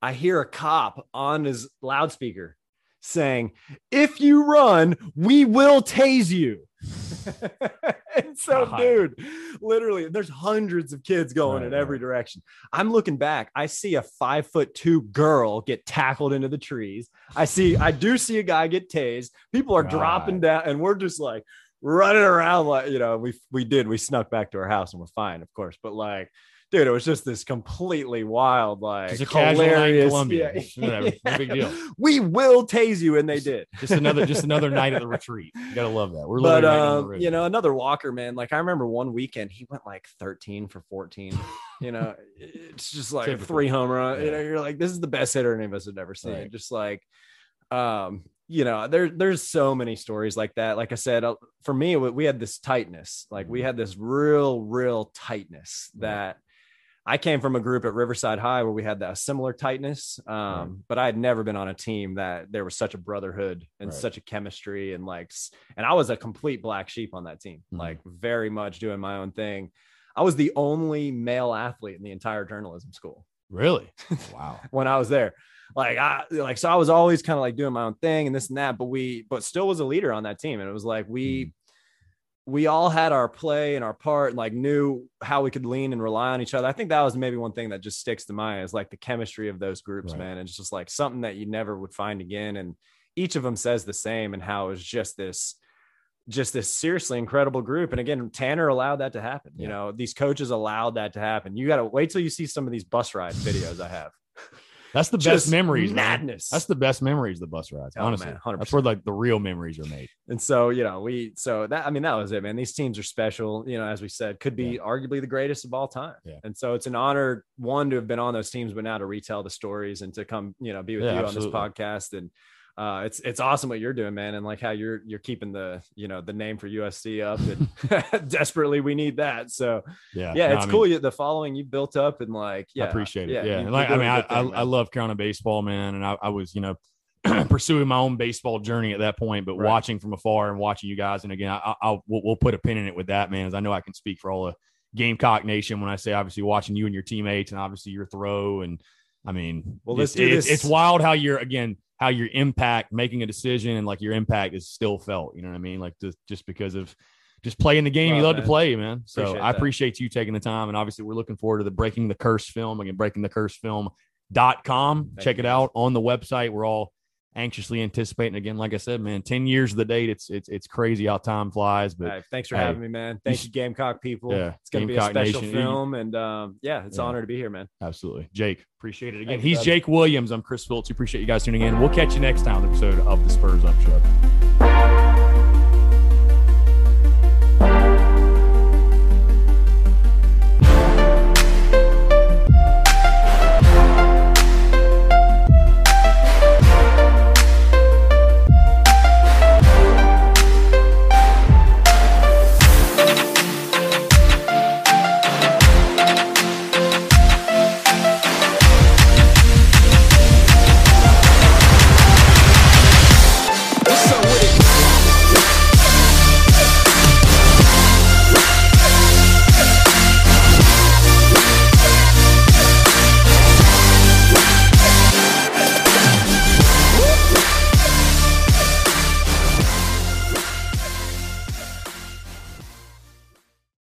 I hear a cop on his loudspeaker saying, "If you run, we will tase you." and so, God. dude, literally, there's hundreds of kids going Right, in every right. direction. I'm looking back. I see a five foot two girl get tackled into the trees. I see, I do see a guy get tased. People are God. dropping down, and we're just like running around. Like, you know, we we did. We snuck back to our house and we're fine, of course. But like, dude, it was just this completely wild, like Just a casual night in hilarious. Columbia. Yeah. Whatever. No big deal. We will tase you, and they did. Just another just another night at the retreat. You gotta love that. We're but literally right down the um, you know, another Walker man. Like I remember one weekend, he went like 13 for 14. you know, it's just like Typical. three home run. You know, you're like, this is the best hitter any of us have ever seen. Right. Just like, um, you know, there there's so many stories like that. Like I said, uh, for me, we had this tightness. Like we had this real, real tightness that. I came from a group at Riverside High where we had that similar tightness, um, Right. but I had never been on a team that there was such a brotherhood and Right. such a chemistry and like, and I was a complete black sheep on that team, Mhm. like very much doing my own thing. I was the only male athlete in the entire journalism school really? Wow. when I was there. Like I like so I was always kind of like doing my own thing and this and that, but we but still was a leader on that team. And it was like we we all had our play and our part and like knew how we could lean and rely on each other. I think that was maybe one thing that just sticks to mind is like the chemistry of those groups, Right. man. It's just like something that you never would find again. And each of them says the same and how it was just this just this seriously incredible group. And again, Tanner allowed that to happen. You know, these coaches allowed that to happen. You got to wait till you see some of these bus ride videos I have. That's the Just best memories, man. madness. That's the best memories, the bus rides. Oh, honestly, man, 100%. that's where like the real memories are made. And so, you know, we so that I mean, that was it, man. These teams are special, you know, as we said, could be arguably the greatest of all time. Yeah. And so it's an honor, one, to have been on those teams, but now to retell the stories and to come, you know, be with Yeah, you absolutely. on this podcast. And uh it's it's awesome what you're doing, man. And like how you're you're keeping the, you know, the name for USC up and desperately we need that. So Yeah, yeah, No, it's I cool. you the following you built up and like yeah, I appreciate it. Yeah, you- And you're like I mean, I, thing, I. I love Carolina baseball, man, and I, I was you know pursuing my own baseball journey at that point, but Right. watching from afar and watching you guys, and again, I, I'll we'll, we'll put a pin in it with that, man, as I know I can speak for all the Gamecock Nation when I say obviously watching you and your teammates, and obviously your throw and I mean, Well, let's it's, do it's, this. it's wild how you're again how your impact making a decision and like your impact is still felt. You know what I mean? Like just just because of just playing the game you love to play, man. So Appreciate I that. appreciate you taking the time, and obviously we're looking forward to the Breaking the Curse film again. Breaking the Curse film.com. Thank Check you, it out on the website. We're all anxiously anticipating again. Like I said, man, ten years of the date. It's it's it's crazy how time flies, but. Hey, thanks for hey, having me, man. Thank s- you, Gamecock people. Yeah, it's gonna Gamecock be a special Nation. film, and um, yeah, it's Yeah. an honor to be here, man. Absolutely. Jake, appreciate it again. Thank you, He's. Jake Williams. I'm Chris Phillips. Appreciate you guys tuning in. We'll catch you next time, episode of the Spurs Up Show.